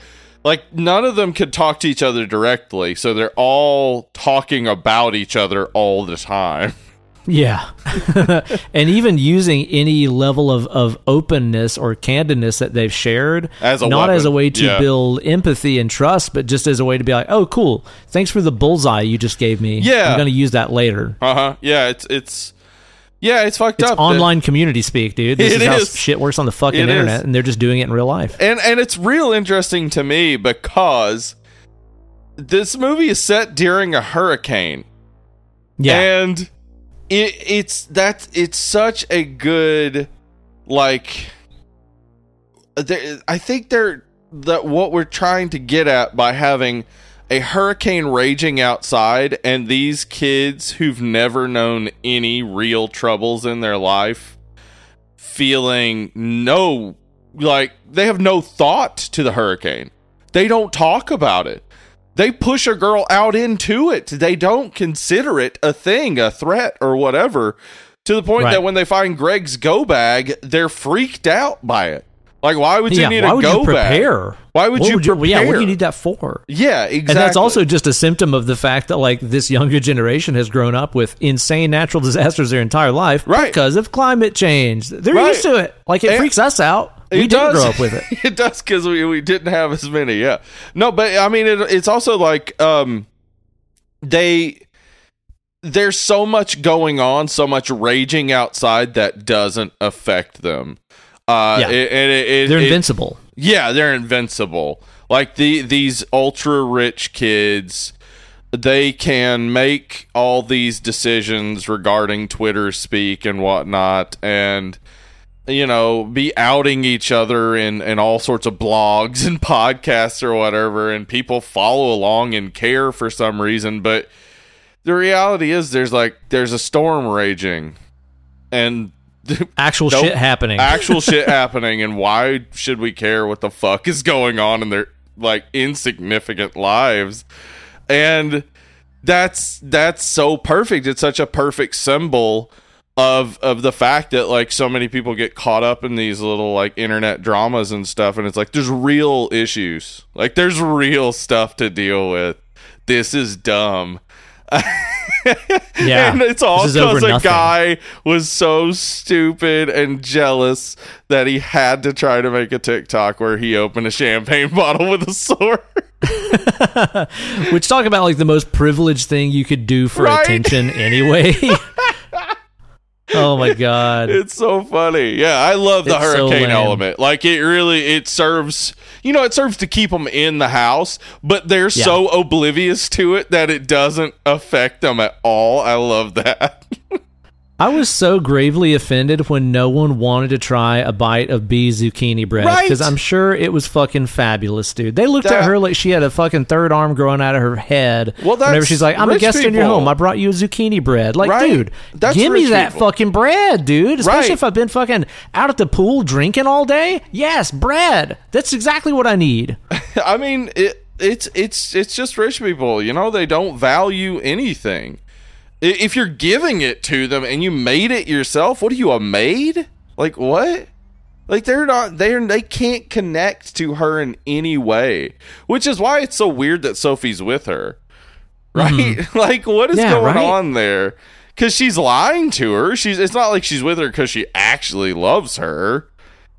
like none of them could talk to each other directly so they're all talking about each other all the time Yeah. and even using any level of, of openness or candidness that they've shared, As not as a way to yeah. build empathy and trust, but just as a way to be like, oh, cool. Thanks for the bullseye you just gave me. Yeah. I'm going to use that later. uh-huh yeah it's it's yeah it's fucked It's up online community speak, dude. This It is how is. shit works on the fucking It is. internet, and they're just doing it in real life. and and it's real interesting to me because this movie is set during a hurricane Yeah. and it it's that's it's such a good like uh, there, i think they're that what we're trying to get at by having a hurricane raging outside and these kids who've never known any real troubles in their life feeling no like they have no thought to the hurricane they don't talk about it they push a girl out into it. They don't consider it a thing, a threat, or whatever. To the point Right. that when they find Greg's go bag, they're freaked out by it. Like, why would you yeah. need Why a would go you prepare? bag? Why would What you prepare? Yeah, what do you need that for? Yeah, exactly. And that's also just a symptom of the fact that like this younger generation has grown up with insane natural disasters their entire life Right. because of climate change. They're Right. used to it. Like it And- freaks us out. We It didn't does. grow up with it. it does because we, we didn't have as many. Yeah. No, but I mean, it, it's also like um, they there's so much going on, so much raging outside that doesn't affect them. Uh, Yeah. it, and it, it, They're invincible. Yeah, they're invincible. Like the these ultra rich kids, they can make all these decisions regarding Twitter speak and whatnot, and you know, be outing each other in in all sorts of blogs and podcasts or whatever, and people follow along and care for some reason. But the reality is, there's like there's a storm raging, and Actual Nope. shit happening. actual shit happening and why should we care what the fuck is going on in their like insignificant lives? And that's that's so perfect. It's such a perfect symbol of of the fact that like so many people get caught up in these little like internet dramas and stuff and it's like there's real issues. Like there's real stuff to deal with. This is dumb yeah. and it's all This is over because a guy was so stupid and jealous that he had to try to make a TikTok where he opened a champagne bottle with a sword. Which talk about like the most privileged thing you could do for Right? attention anyway. Oh my god. It's so funny. Yeah, I love the It's hurricane lame. element. Like it really it serves, you know, it serves to keep them in the house, but they're Yeah. so oblivious to it that it doesn't affect them at all. I love that. I was so gravely offended when no one wanted to try a bite of B zucchini bread Right. because I'm sure it was fucking fabulous, dude. They looked That- at her like she had a fucking third arm growing out of her head. Well, that's whenever she's like, "I'm a guest in your home. I brought you a zucchini bread." Like, Right. dude, That's give me that people. fucking bread, dude. Especially Right. if I've been fucking out at the pool drinking all day. Yes, bread. That's exactly what I need. I mean, it, it's it's it's just rich people. You know, they don't value anything. If you're giving it to them and you made it yourself, what are you a maid? Like what? Like they're not they're they can't connect to her in any way, which is why it's so weird that Sophie's with her. Hmm. Right? like what is Yeah, going right? on there? Cuz she's lying to her. She's it's not like she's with her cuz she actually loves her.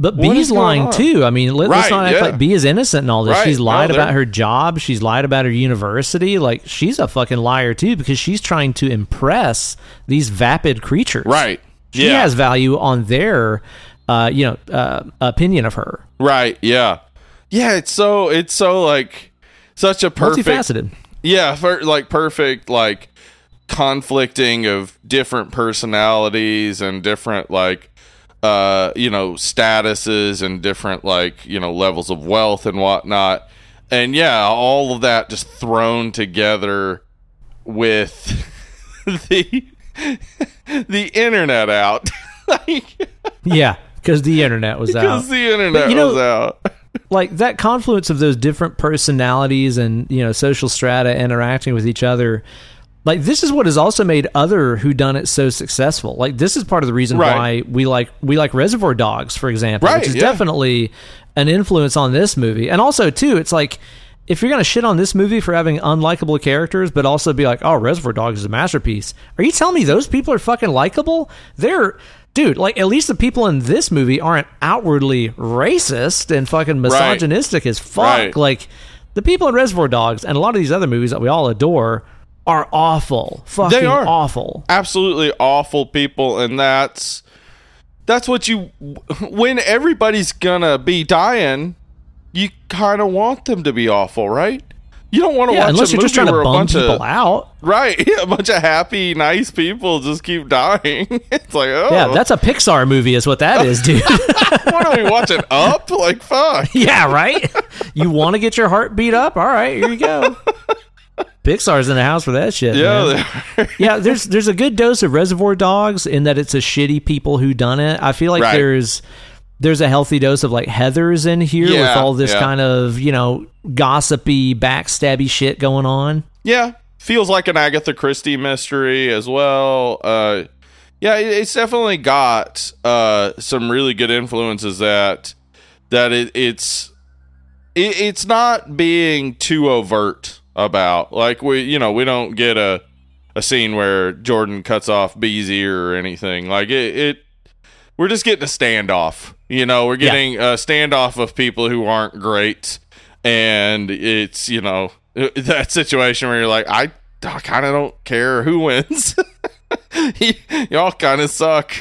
But What B's is lying on? too. I mean, let, us Right, not act yeah. like B is innocent in all this. Right, She's lied they're- about her job. She's lied about her university. Like she's a fucking liar too because she's trying to impress these vapid creatures. Right. She yeah. has value on their, uh, you know, uh, opinion of her. Right. Yeah. Yeah. It's so. It's so like such a perfect. Multifaceted. Yeah. For, like perfect. Like conflicting of different personalities and different like uh you know statuses and different like you know levels of wealth and whatnot. And yeah all of that just thrown together with the the internet out. Like Yeah, because the internet was out. the internet you know- was out. like that confluence of those different personalities and you know social strata interacting with each other like this is what has also made other whodunit so successful like this is part of the reason Right. why we like we like reservoir dogs for example Right, which is yeah. definitely an influence on this movie and also too it's like if you're gonna shit on this movie for having unlikable characters, but also be like, "Oh, Reservoir Dogs is a masterpiece," are you telling me those people are fucking likable? They're, dude, like at least the people in this movie aren't outwardly racist and fucking misogynistic as fuck. Right. Like the people in Reservoir Dogs and a lot of these other movies that we all adore are awful, fucking They are. awful. absolutely awful people and that's that's what you when everybody's gonna be dying you kind of want them to be awful right you don't want to Yeah, watch unless a you're just trying to bum people of out. right Yeah, a bunch of happy nice people just keep dying it's like oh Yeah, that's a Pixar movie, is what that is, dude. what are we watch watching up like fuck Yeah, right. You want to get your heart beat up? All right, here you go. Pixar's in the house for that shit. yeah yeah. There's there's a good dose of Reservoir Dogs in that it's a shitty people whodunit. I feel like Right. there's there's a healthy dose of like Heathers in here with all this yeah. kind of you know gossipy, backstabby shit going on. Yeah, feels like an Agatha Christie mystery as well. Uh, yeah, it's definitely got uh, some really good influences that that it, it's it, it's not being too overt about. Like we, you know, we don't get a a scene where Jordan cuts off B's ear or anything. Like it, it we're just getting a standoff. You know, we're Yeah. getting a standoff of people who aren't great, and it's you know that situation where you're like, I, I kind of don't care who wins. Y- Y'all kind of suck.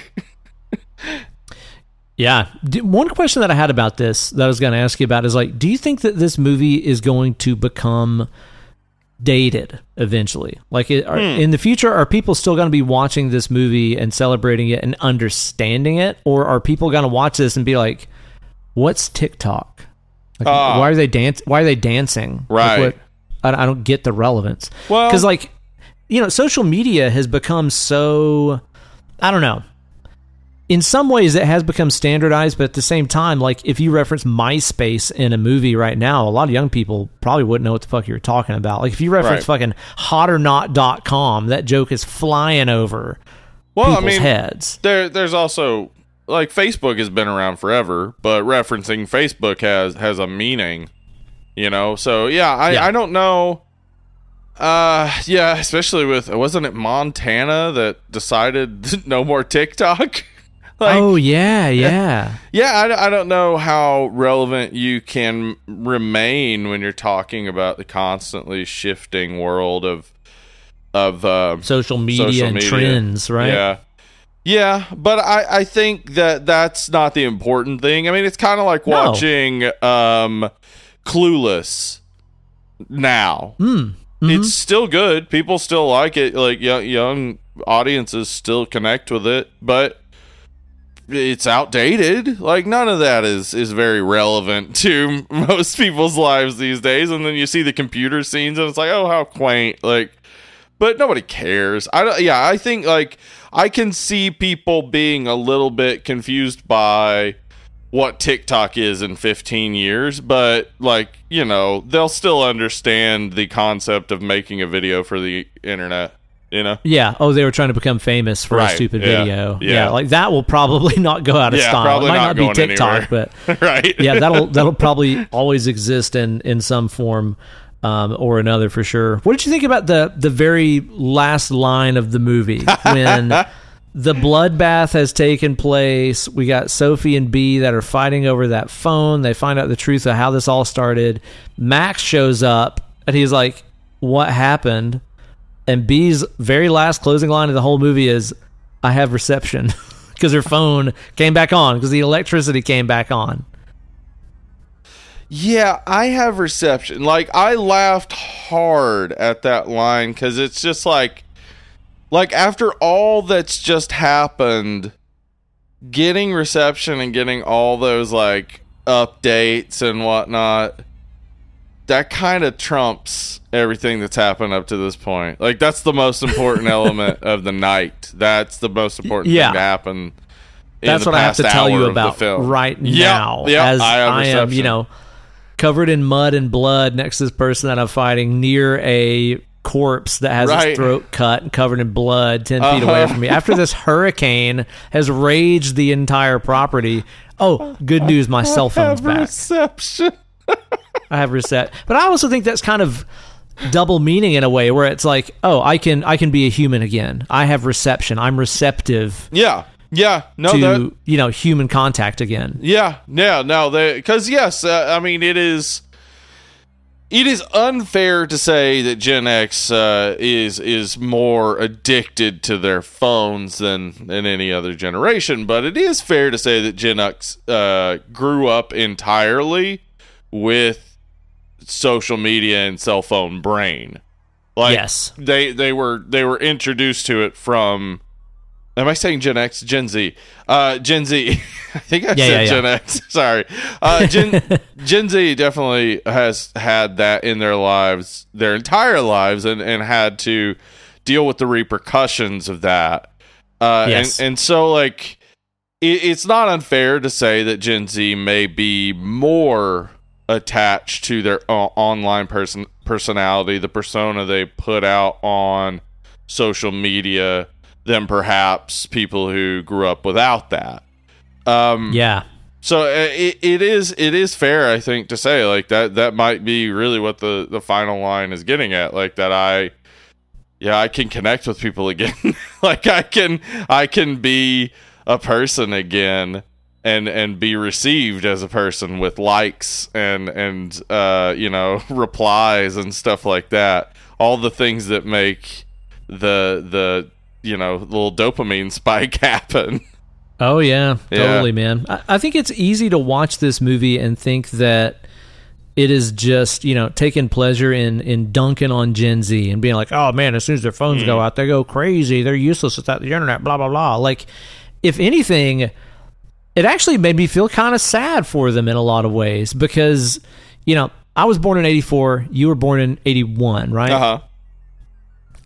Yeah. One question that I had about this that I was going to ask you about is like, do you think that this movie is going to become dated eventually? Like, it, are, Hmm. in the future, are people still going to be watching this movie and celebrating it and understanding it, or are people going to watch this and be like, "What's TikTok? Like, Ah. why are they dance? Why are they dancing? Like, Right. what- I, I don't get the relevance. Well- because like, you know, social media has become so. I don't know in some ways it has become standardized but at the same time like if you reference myspace in a movie right now a lot of young people probably wouldn't know what the fuck you're talking about like if you reference Right. fucking hotornot.com that joke is flying over Well, I mean, heads there, there's also like Facebook has been around forever, but referencing Facebook has has a meaning, you know. So yeah, I Yeah. I don't know. Uh, yeah, especially with wasn't it Montana that decided no more TikTok? like, oh yeah yeah Yeah, I, I don't know how relevant you can remain when you're talking about the constantly shifting world of of uh, social media social and trends right Yeah, yeah, but I I think that that's not the important thing. I mean, it's kind of like No. watching um, Clueless now. Mm, It's still good. People still like it. Like young, young audiences still connect with it, but it's outdated. Like none of that is is very relevant to most people's lives these days. And then you see the computer scenes, and it's like, oh, how quaint. Like, but nobody cares. I don't. Yeah, I think like I can see people being a little bit confused by what TikTok is in 15 years, but like, you know, they'll still understand the concept of making a video for the internet, you know? Yeah. Oh, they were trying to become famous for Right. a stupid Yeah. video. Yeah. Yeah. Like that will probably not go out of Yeah, style. it might not not, be TikTok, anywhere. but right. yeah, that'll that'll probably always exist in in some form um, or another for sure. What did you think about the the very last line of the movie when the bloodbath has taken place? We got Sophie and B that are fighting over that phone. They find out the truth of how this all started. Max shows up and he's like, "What happened?" And B's very last closing line of the whole movie is, "I have reception." Because her phone came back on, because the electricity came back on. Yeah, I have reception. Like I laughed hard at that line cuz it's just like like after all that's just happened getting reception and getting all those like updates and whatnot that kind of trumps everything that's happened up to this point. Like that's the most important element of the night. That's the most important Yeah. thing to happen. in That's what I have to tell you about right now. yep, as I am, you know, covered in mud and blood next to this person that I'm fighting near a corpse that has Right. its throat cut and covered in blood 10 feet Uh-huh. away from me. After this hurricane has raged the entire property. Oh, good news, my cell phone's back. reception. I have reset. But I also think that's kind of double meaning in a way where it's like, oh, I can I can be a human again. I have reception. I'm receptive Yeah. Yeah. No, to, that, you know, human contact again. Yeah, yeah, no, because yes, uh, I mean it is. It is unfair to say that Gen X uh, is is more addicted to their phones than than any other generation, but it is fair to say that Gen X uh, grew up entirely with social media and cell phone brain. Like Yes. they they were they were introduced to it from Am I saying Gen X? Gen Z. Uh, Gen Z. I think I Yeah, said yeah, yeah. Gen X. Sorry. Uh, Gen Gen Z definitely has had that in their lives, their entire lives, and, and had to deal with the repercussions of that. Uh, Yes. and, and so, like, it, it's not unfair to say that Gen Z may be more attached to their uh, online person personality, the persona they put out on social media than perhaps people who grew up without that. Um, Yeah. so uh, it, it is it is fair, I think, to say like that that might be really what the the final line is getting at, like that I. Yeah, I can connect with people again. like I can I can be a person again and and be received as a person with likes and and uh you know replies and stuff like that. All the things that make the the you know little dopamine spike happen. Oh yeah, Yeah. totally, man. I, I think it's easy to watch this movie and think that it is just you know taking pleasure in in dunking on Gen Z and being like, oh man, as soon as their phones Mm. go out, they go crazy. They're useless without the internet. Blah blah blah. Like, if anything, it actually made me feel kind of sad for them in a lot of ways because you know I was born in '84, you were born in '81, right? Uh huh.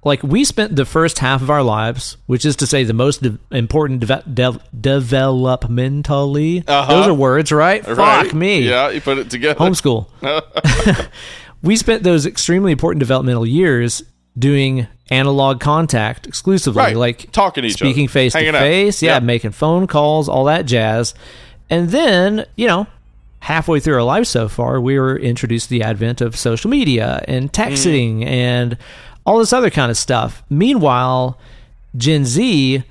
like we spent the first half of our lives, which is to say the most de- important deve- dev- developmentally. Uh-huh. Those are words, right? Fuck me. Yeah, you put it together. Homeschool. we spent those extremely important developmental years doing analog contact exclusively, Right. like Talking to each speaking other. face to face, yeah, making phone calls, all that jazz. And then, you know, halfway through our lives so far, we were introduced to the advent of social media and texting mm. and all this other kind of stuff. Meanwhile, Gen Z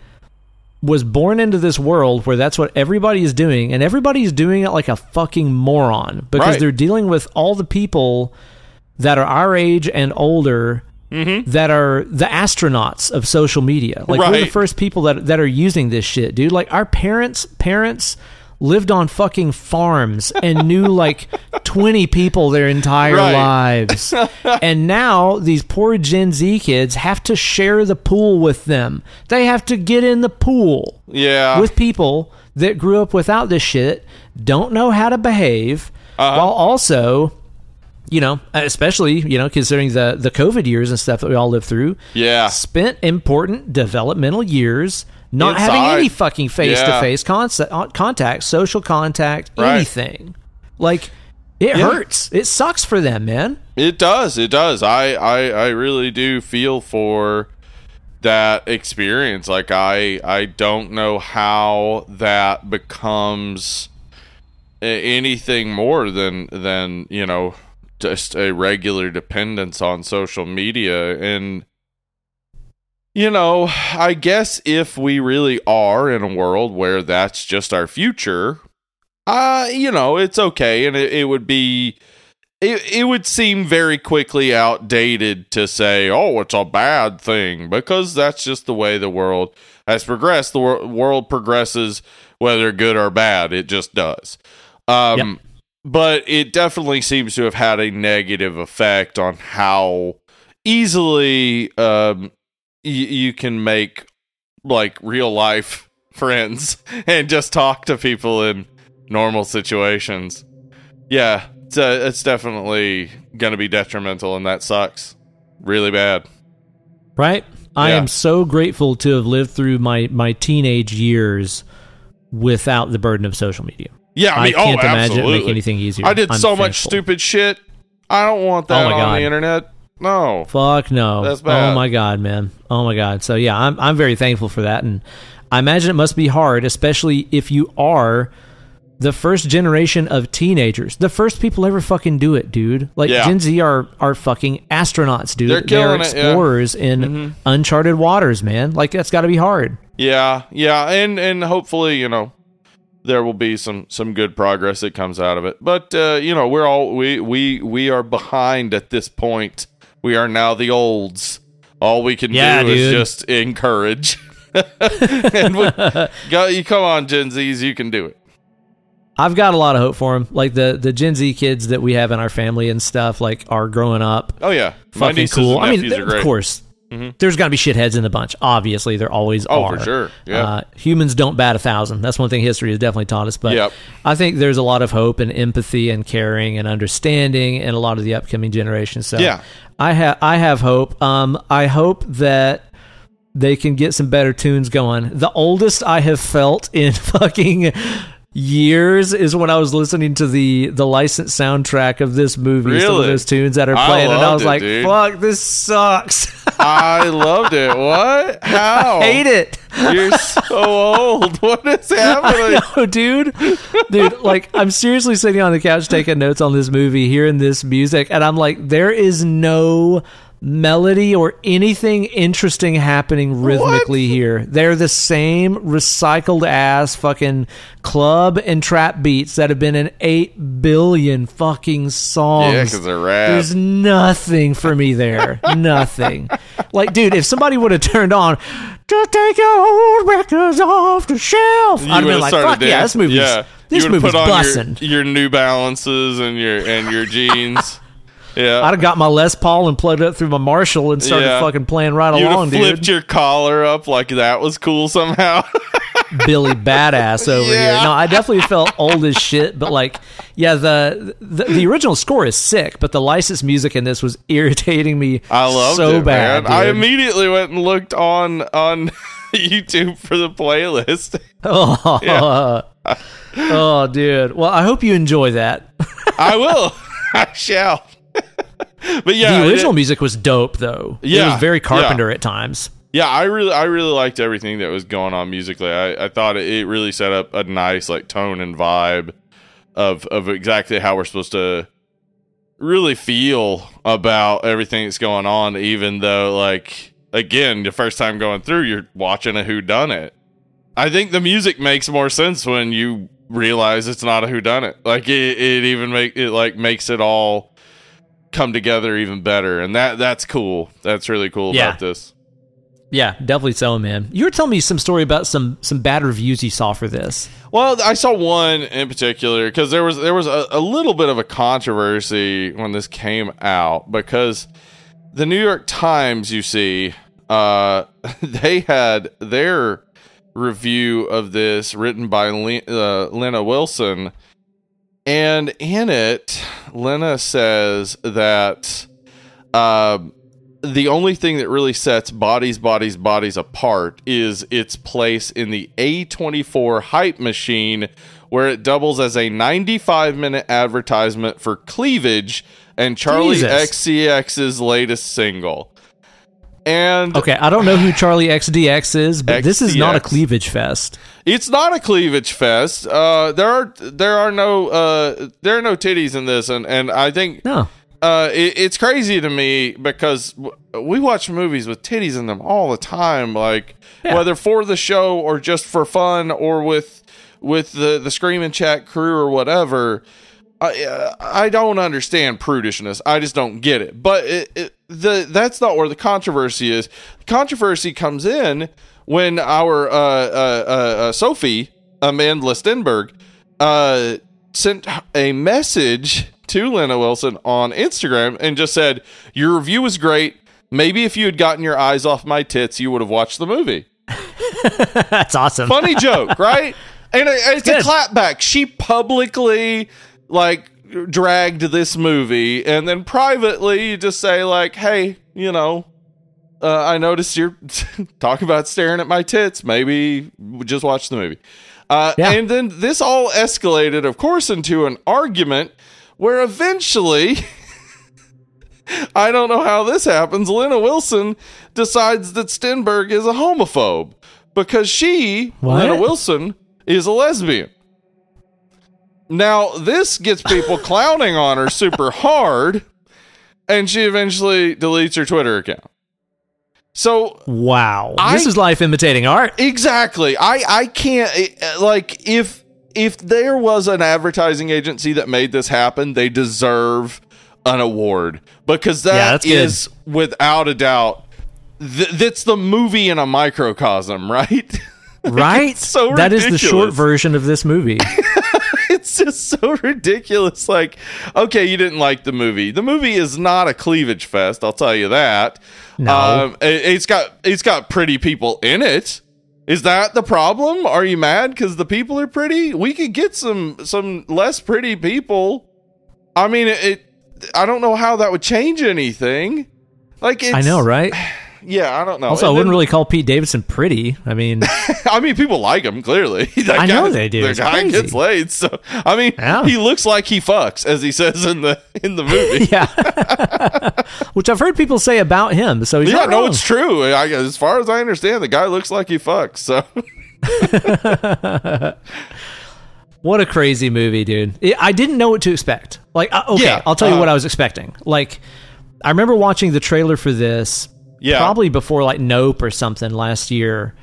was born into this world where that's what everybody is doing, and everybody's doing it like a fucking moron because Right. they're dealing with all the people that are our age and older that are the astronauts of social media. Like we're the first people that that are using this shit, dude. Like our parents' parents lived on fucking farms and knew like 20 people their entire Right. lives. and now these poor Gen Z kids have to share the pool with them. They have to get in the pool Yeah. with people that grew up without this shit, don't know how to behave, Uh-huh. while also, you know, especially, you know, considering the the COVID years and stuff that we all lived through, yeah. spent important developmental years not Inside. having any fucking face to face contact, social contact, Right. anything. Like it Yeah. hurts. It sucks for them, man. It does. It does. I, I, I really do feel for that experience. Like I, I don't know how that becomes anything more than than you know just a regular dependence on social media and you know i guess if we really are in a world where that's just our future uh you know it's okay and it, it would be it, it would seem very quickly outdated to say, oh, it's a bad thing, because that's just the way the world has progressed. The wor- world progresses, whether good or bad, it just does. Um, Yep. But it definitely seems to have had a negative effect on how easily um, y- you can make like real life friends and just talk to people in normal situations. Yeah, it's, uh, it's definitely going to be detrimental, and that sucks really bad. Right? I Yeah. am so grateful to have lived through my my teenage years without the burden of social media. Yeah, I mean, can't oh, imagine it absolutely. make anything easier. I did I'm so much stupid shit. I don't want that Oh on God. the internet. No. Fuck no. That's bad. Oh my god, man. Oh my god. So yeah, I'm I'm very thankful for that and I imagine it must be hard, especially if you are the first generation of teenagers. The first people ever fucking do it, dude. Like Yeah. Gen Z are are fucking astronauts, dude. They're are killing it, yeah. Mm-hmm. explorers in uncharted waters, man. Like that's got to be hard. Yeah, yeah, and and hopefully, you know, there will be some some good progress that comes out of it. But uh, you know, we're all we we we are behind at this point. We are now the olds. All we can Yeah, do is just encourage. and we, go, you come on, Gen Zs, you can do it. I've got a lot of hope for them. Like the the Gen Z kids that we have in our family and stuff like are growing up Oh yeah, fucking cool. I mean, of great. Mm-hmm. there's got to be shitheads in the bunch. Obviously, there always are. Oh, are. for sure. Yeah. Uh, humans don't bat a thousand. That's one thing history has definitely taught us. But Yep. I think there's a lot of hope and empathy and caring and understanding in a lot of the upcoming generations. So Yeah. I have I have hope. Um, I hope that they can get some better tunes going. The oldest I have felt in fucking years is when I was listening to the the licensed soundtrack of this movie. Some of Really? those tunes that are I playing, and I was it, like, dude. "Fuck, this sucks." I loved it. What? How? Hate it. You're so old. What is happening? Dude. Dude, like I'm seriously sitting on the couch taking notes on this movie, hearing this music, and I'm like, there is no melody or anything interesting happening rhythmically here. They're the same recycled ass fucking club and trap beats that have been in eight billion fucking songs. Yeah, 'cause they're rad. There's nothing for me there. nothing. Like, dude, if somebody would have turned on to take your old records off the shelf, You I'd have been like, fuck yeah, this movie's Yeah. this movie's put on your, your New Balances and your and your jeans. Yeah. I'd have got my Les Paul and plugged it up through my Marshall and started Yeah. fucking playing right You'd along, have flipped dude. your collar up like that was cool somehow. Billy Badass over Yeah. here. No, I definitely felt old as shit, but like, yeah, the, the the original score is sick, but the licensed music in this was irritating me I loved so it, bad. I immediately went and looked on on YouTube for the playlist. Oh, oh, dude. Well, I hope you enjoy that. I will. I shall. But yeah, the original it- music was dope, though. Yeah, it was very Carpenter at times. Yeah, I really, I really liked everything that was going on musically. I, I thought it, it really set up a nice like tone and vibe of of exactly how we're supposed to really feel about everything that's going on. Even though, like, again, the first time going through, you're watching a whodunit. I think the music makes more sense when you realize it's not a whodunit. Like it, it even make it like makes it all come together even better, and that that's cool. That's really cool Yeah. about this. Yeah, definitely so, man. You were telling me some story about some some bad reviews you saw for this. Well, I saw one in particular because there was there was a, a little bit of a controversy when this came out because the New York Times, you see, uh, they had their review of this written by Le- uh, Lena Wilson, and in it, Lena says that uh, the only thing that really sets bodies, bodies, bodies apart is its place in the A24 hype machine, where it doubles as a 95 minute advertisement for cleavage and Charlie Jesus. XCX's latest single. And Okay, I don't know who Charli XCX is, but this is not a cleavage fest. It's not a cleavage fest. Uh, there are there are no uh, there are no titties in this, and and I think No. uh, it, it's crazy to me because w- we watch movies with titties in them all the time, like Yeah. whether for the show or just for fun or with with the the screaming chat crew or whatever. I uh, I don't understand prudishness. I just don't get it. But it, it, the that's not where the controversy is. Controversy comes in when our uh, uh, uh, uh, Sophie Amandla Stenberg uh, sent a message to Lena Wilson on Instagram and just said, "Your review was great. Maybe if you had gotten your eyes off my tits, you would have watched the movie." That's awesome. funny joke, right? And it- it's a clapback. She publicly like dragged this movie, and then privately you just say like, "Hey, you know, uh, I noticed you're talking about staring at my tits. Maybe just watch the movie." Uh, Yeah. And then this all escalated, of course, into an argument where eventually. I don't know how this happens. Lena Wilson decides that Stenberg is a homophobe because she, What? Lena Wilson, is a lesbian. Now, this gets people clowning on her super hard, and she eventually deletes her Twitter account. So, Wow. I- this is life imitating art. exactly, I I can't like if if there was an advertising agency that made this happen, they deserve an award because Yeah, that good. is without a doubt th- that's the movie in a microcosm, right? Right? so That is the short version of this movie. it's just so ridiculous. Like, okay, you didn't like the movie. The movie is not a cleavage fest. I'll tell you that. No. um, it, it's got it's got pretty people in it. Is that the problem? Are you mad because the people are pretty? We could get some some less pretty people. I mean, it. it I don't know how that would change anything. Like, it's, I know, right? Yeah, I don't know. Also, I wouldn't then- really call Pete Davidson pretty. I mean, I mean, people like him clearly. That I know they do. The It's guy crazy. gets laid, so I mean, Yeah. he looks like he fucks, as he says in the in the movie. yeah. Which I've heard people say about him. So he's yeah, no, it's true. I, as far as I understand, the guy looks like he fucks. So What a crazy movie, dude. I didn't know what to expect. Like, uh, okay, Yeah, I'll tell you uh, what I was expecting. Like, I remember watching the trailer for this Yeah. probably before like Nope or something last year.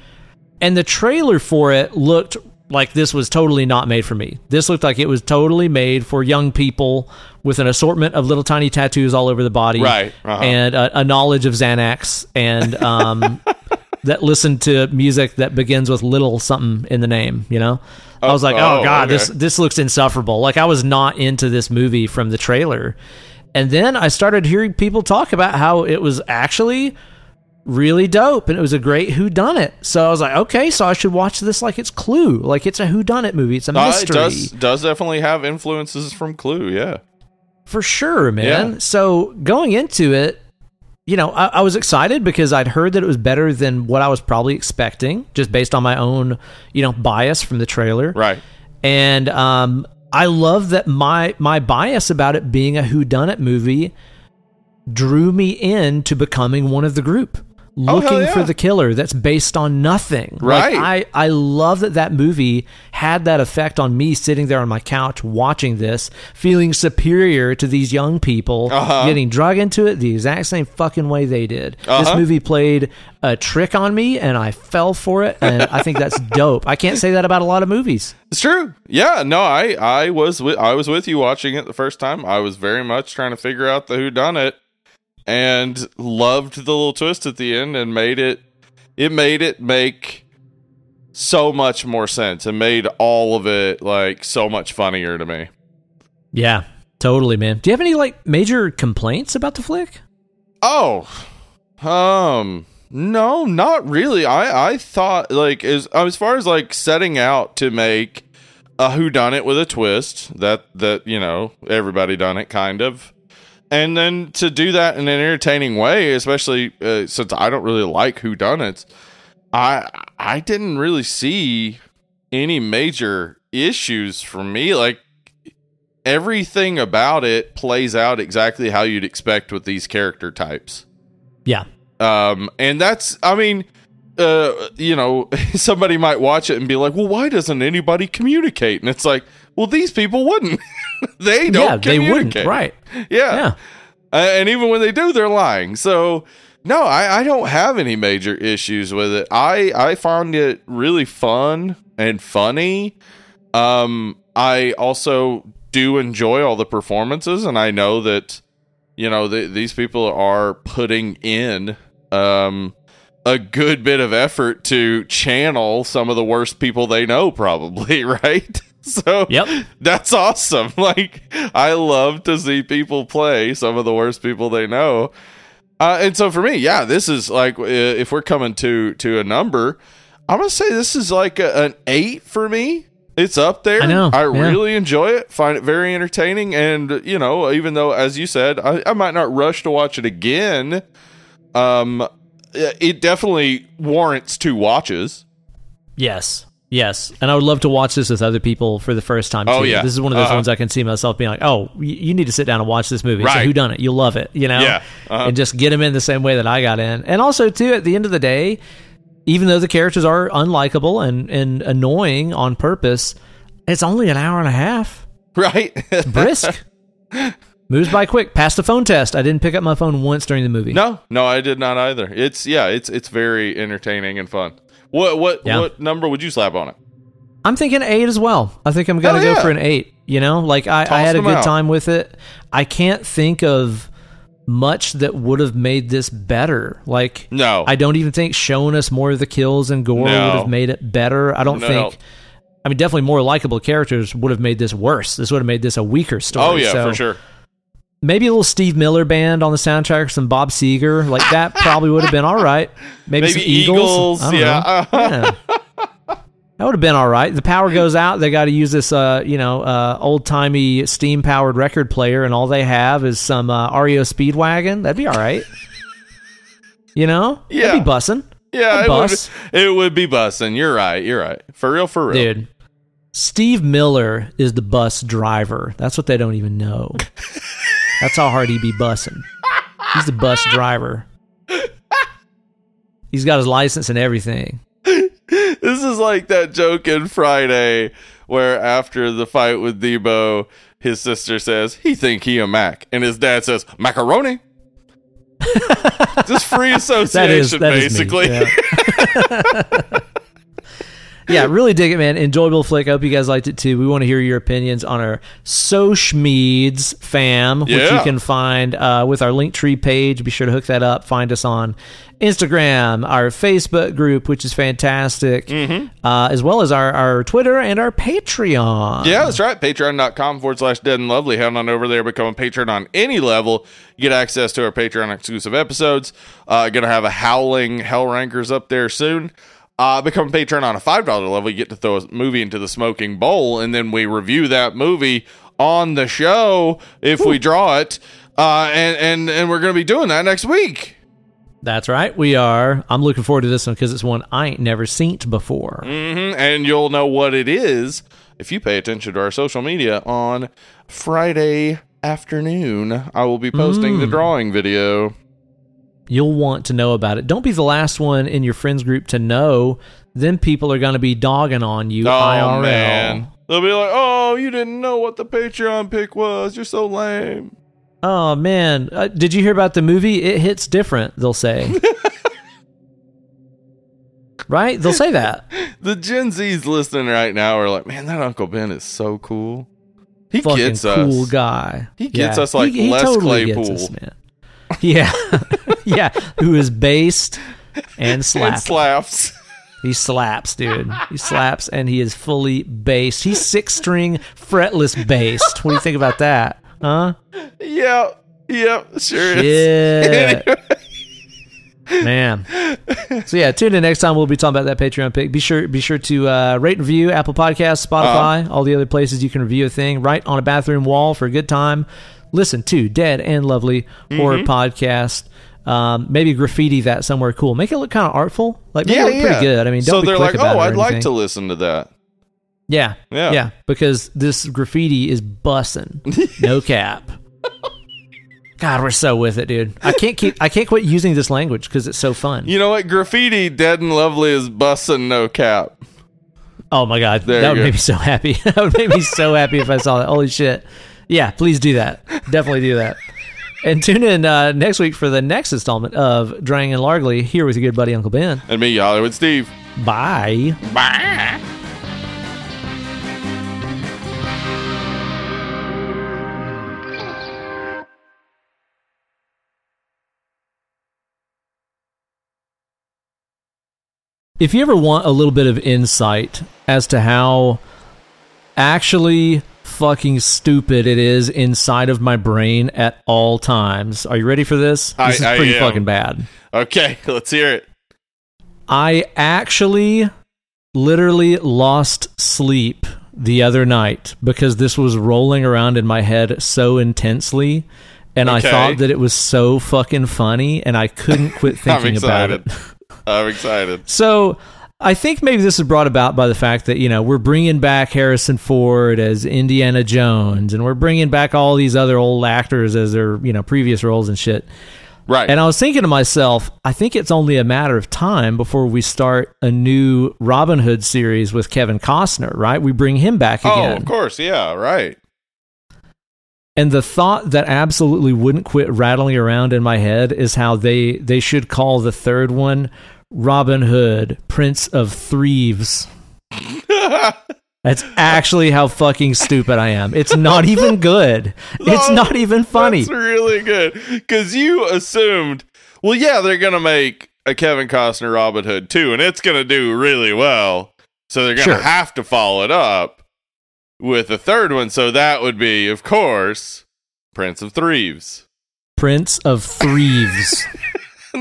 And the trailer for it looked like this was totally not made for me. This looked like it was totally made for young people with an assortment of little tiny tattoos all over the body. Right, uh-huh. And a, a knowledge of Xanax and um, that listen to music that begins with little something in the name, you know? I was like, oh, oh, god, okay. this this looks insufferable. Like I was not into this movie from the trailer. And then I started hearing people talk about how it was actually really dope and it was a great whodunit. So I was like, okay, so I should watch this like it's Clue, like it's a whodunit movie. It's a Uh, it mystery. does does definitely have influences from Clue. Yeah, For sure, man. Yeah. So going into it, you know, I, I was excited because I'd heard that it was better than what I was probably expecting, just based on my own, you know, bias from the trailer. right. And um, I love that my my bias about it being a whodunit movie drew me into becoming one of the group. Oh, Looking yeah. for the killer that's based on nothing. Like, Right. I, I love that that movie had that effect on me sitting there on my couch watching this, feeling superior to these young people, Uh-huh. getting drug into it the exact same fucking way they did. This Uh-huh. movie played a trick on me and I fell for it. And I think that's dope. I can't say that about a lot of movies. It's true. Yeah, no, I I was with I was with you watching it the first time. I was very much trying to figure out the whodunit and loved the little twist at the end and made it it made it make so much more sense and made all of it like so much funnier to me. Yeah, totally, man. Do you have any like major complaints about the flick? Oh, um, no, not really. I I thought like as as far as like setting out to make a whodunit with a twist that that you know everybody done it kind of and then to do that in an entertaining way especially uh, since i don't really like whodunit i i didn't really see any major issues for me like everything about it plays out exactly how you'd expect with these character types Yeah. um, and that's, I mean, uh, you know, somebody might watch it and be like, well, why doesn't anybody communicate? And it's like, well, these people wouldn't. they don't yeah, they wouldn't. Right. Yeah. Yeah. Uh, and even when they do, they're lying. So, no, I, I don't have any major issues with it. I, I found it really fun and funny. Um, I also do enjoy all the performances, and I know that, you know, th- these people are putting in um, a good bit of effort to channel some of the worst people they know, probably, right? So Yep. that's awesome. Like I love to see people play some of the worst people they know. Uh, and so for me, yeah, this is like if we're coming to to a number, I'm gonna say this is like a, an eight for me. It's up there. I know, I yeah. really enjoy it. Find it very entertaining, and you know, even though as you said, I, I might not rush to watch it again. Um, it definitely warrants two watches. Yes. Yes. And I would love to watch this with other people for the first time. Oh, yeah. This is one of those Uh-huh. ones I can see myself being like, oh, you need to sit down and watch this movie. Right. whodunit? You'll love it, you know? Yeah. Uh-huh. And just get them in the same way that I got in. And also, too, at the end of the day, even though the characters are unlikable and, and annoying on purpose, it's only an hour and a half. Right? Brisk. Moves by quick. Passed the phone test. I didn't pick up my phone once during the movie. No, no, I did not either. It's yeah, it's it's very entertaining and fun. What what Yeah. what number would you slap on it? I'm thinking eight as well. I think I'm gonna Hell go yeah. for an eight. You know, like I, I had a good out. time with it. I can't think of much that would have made this better. Like No. I don't even think showing us more of the kills and gore No. would have made it better. I don't No. think. I mean, definitely more likable characters would have made this worse. This would have made this a weaker story. Oh yeah, So for sure. Maybe a little Steve Miller band on the soundtrack, or some Bob Seger, like that probably would have been all right. Maybe, Maybe some Eagles. Eagles, I don't yeah. know. Yeah. That would have been all right. The power goes out. They got to use this, uh, you know, uh, old timey steam powered record player, and all they have is some uh, REO Speedwagon. That'd be all right. you know, Yeah. That'd be bussing, Yeah, it would, bus. it would be bussing. You're right. You're right. For real, for real. dude. Steve Miller is the bus driver. That's what they don't even know. That's how hard he'd be bussing. He's the bus driver. He's got his license and everything. This is like that joke in Friday where after the fight with Debo, his sister says, he think he a Mac. And his dad says, macaroni. Just free association, that is me. basically. Yeah. yeah, really dig it, man. Enjoyable flick. I hope you guys liked it too. We want to hear your opinions on our Sochmeads fam, which you can find uh, with our Linktree page. Be sure to hook that up. Find us on Instagram, our Facebook group, which is fantastic, uh, as well as our, our Twitter and our Patreon. Yeah, that's right. Patreon.com forward slash dead and lovely. Head on over there, become a patron on any level. Get access to our Patreon exclusive episodes. Uh, gonna have a howling hell rankers up there soon. Uh, become a patron on a $5 level. You get to throw a movie into the smoking bowl, and then we review that movie on the show if we draw it. Uh, and, and, and we're gonna be doing that next week. That's right. We are. I'm looking forward to this one because it's one I ain't never seen before. hmm And you'll know what it is if you pay attention to our social media on Friday afternoon. I will be posting the drawing video. You'll want to know about it. Don't be the last one in your friends group to know. Then people are going to be dogging on you Oh IRL. man. They'll be like, "Oh, you didn't know what the Patreon pick was. You're so lame." Oh man, uh, did you hear about the movie? It hits different. They'll say, right? They'll say that. The Gen Zs listening right now are like, "Man, that Uncle Ben is so cool. He Fucking gets cool us." guy. He gets us like Les gets Claypool. us, man. Yeah, yeah. Who is based and It slap. slaps. he slaps, dude. He slaps, and he is fully bassed. He's six string fretless bassed. What do you think about that? Huh? Yeah. Yep. Sure is. Yeah. Man. So yeah, tune in next time. We'll be talking about that Patreon pick. Be sure be sure to uh, rate and review Apple Podcasts, Spotify, all the other places you can review a thing. Right on a bathroom wall for a good time. Listen to Dead and Lovely Horror Podcast. Um, maybe graffiti that somewhere cool. Make it look kind of artful. Like make Yeah, it look yeah. pretty good. I mean, don't so they're like, oh, I'd like to listen to that. Yeah. Yeah. Yeah. Because this graffiti is bussin'. No cap. God, we're so with it, dude. I can't keep I can't quit using this language because it's so fun. You know what? Graffiti, dead and lovely, is bussin' no cap. Oh my god. There that would go. make me so happy. that would make me so happy if I saw that. Holy shit. Yeah, please do that. Definitely do that. And tune in uh, next week for the next installment of Dead and Lovely here with your good buddy Uncle Ben. And me, Hollywood Steve. Bye. Bye. If you ever want a little bit of insight as to how actually fucking stupid it is inside of my brain at all times, are you ready for this? I- This is I pretty am. fucking bad. Okay, let's hear it. I actually literally lost sleep the other night because this was rolling around in my head so intensely. And I thought that it was so fucking funny, and I couldn't quit thinking about it. I'm excited. So I think maybe this is brought about by the fact that you know we're bringing back Harrison Ford as Indiana Jones, and we're bringing back all these other old actors as their you know previous roles and shit. Right. And I was thinking to myself, I think it's only a matter of time before we start a new Robin Hood series with Kevin Costner, right? We bring him back again. oh, again. of course. Yeah, right. And the thought that absolutely wouldn't quit rattling around in my head is how they they should call the third one Robin Hood, Prince of Thieves. That's actually how fucking stupid I am. It's not even good. It's not even funny. That's really good. Because you assumed, well, yeah, they're going to make a Kevin Costner Robin Hood too, and it's going to do really well. So they're going to Sure. have to follow it up with a third one. So that would be, of course, Prince of Thieves. Prince of Thieves.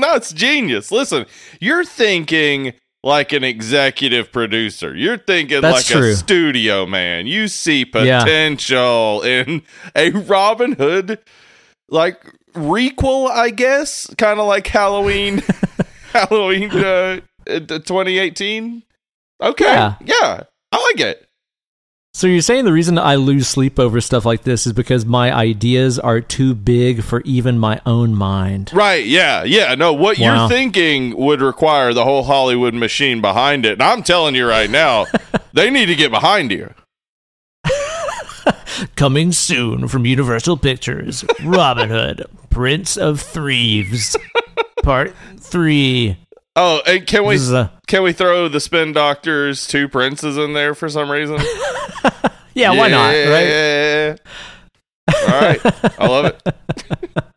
No, it's genius. Listen, you're thinking like an executive producer. You're thinking That's like true. a studio man. You see Yeah. potential in a Robin Hood like requel, I guess, kind of like Halloween Halloween uh, uh, 2018. Okay. Yeah. yeah. I like it. So you're saying the reason I lose sleep over stuff like this is because my ideas are too big for even my own mind. Right, yeah, yeah. No, what Wow. you're thinking would require the whole Hollywood machine behind it. And I'm telling you right now, they need to get behind you. Coming soon from Universal Pictures, Robin Hood, Prince of Thieves, Part Three. Oh, and can we a can we throw the spin doctors two princes in there for some reason? yeah, why not? Right? All right. I love it.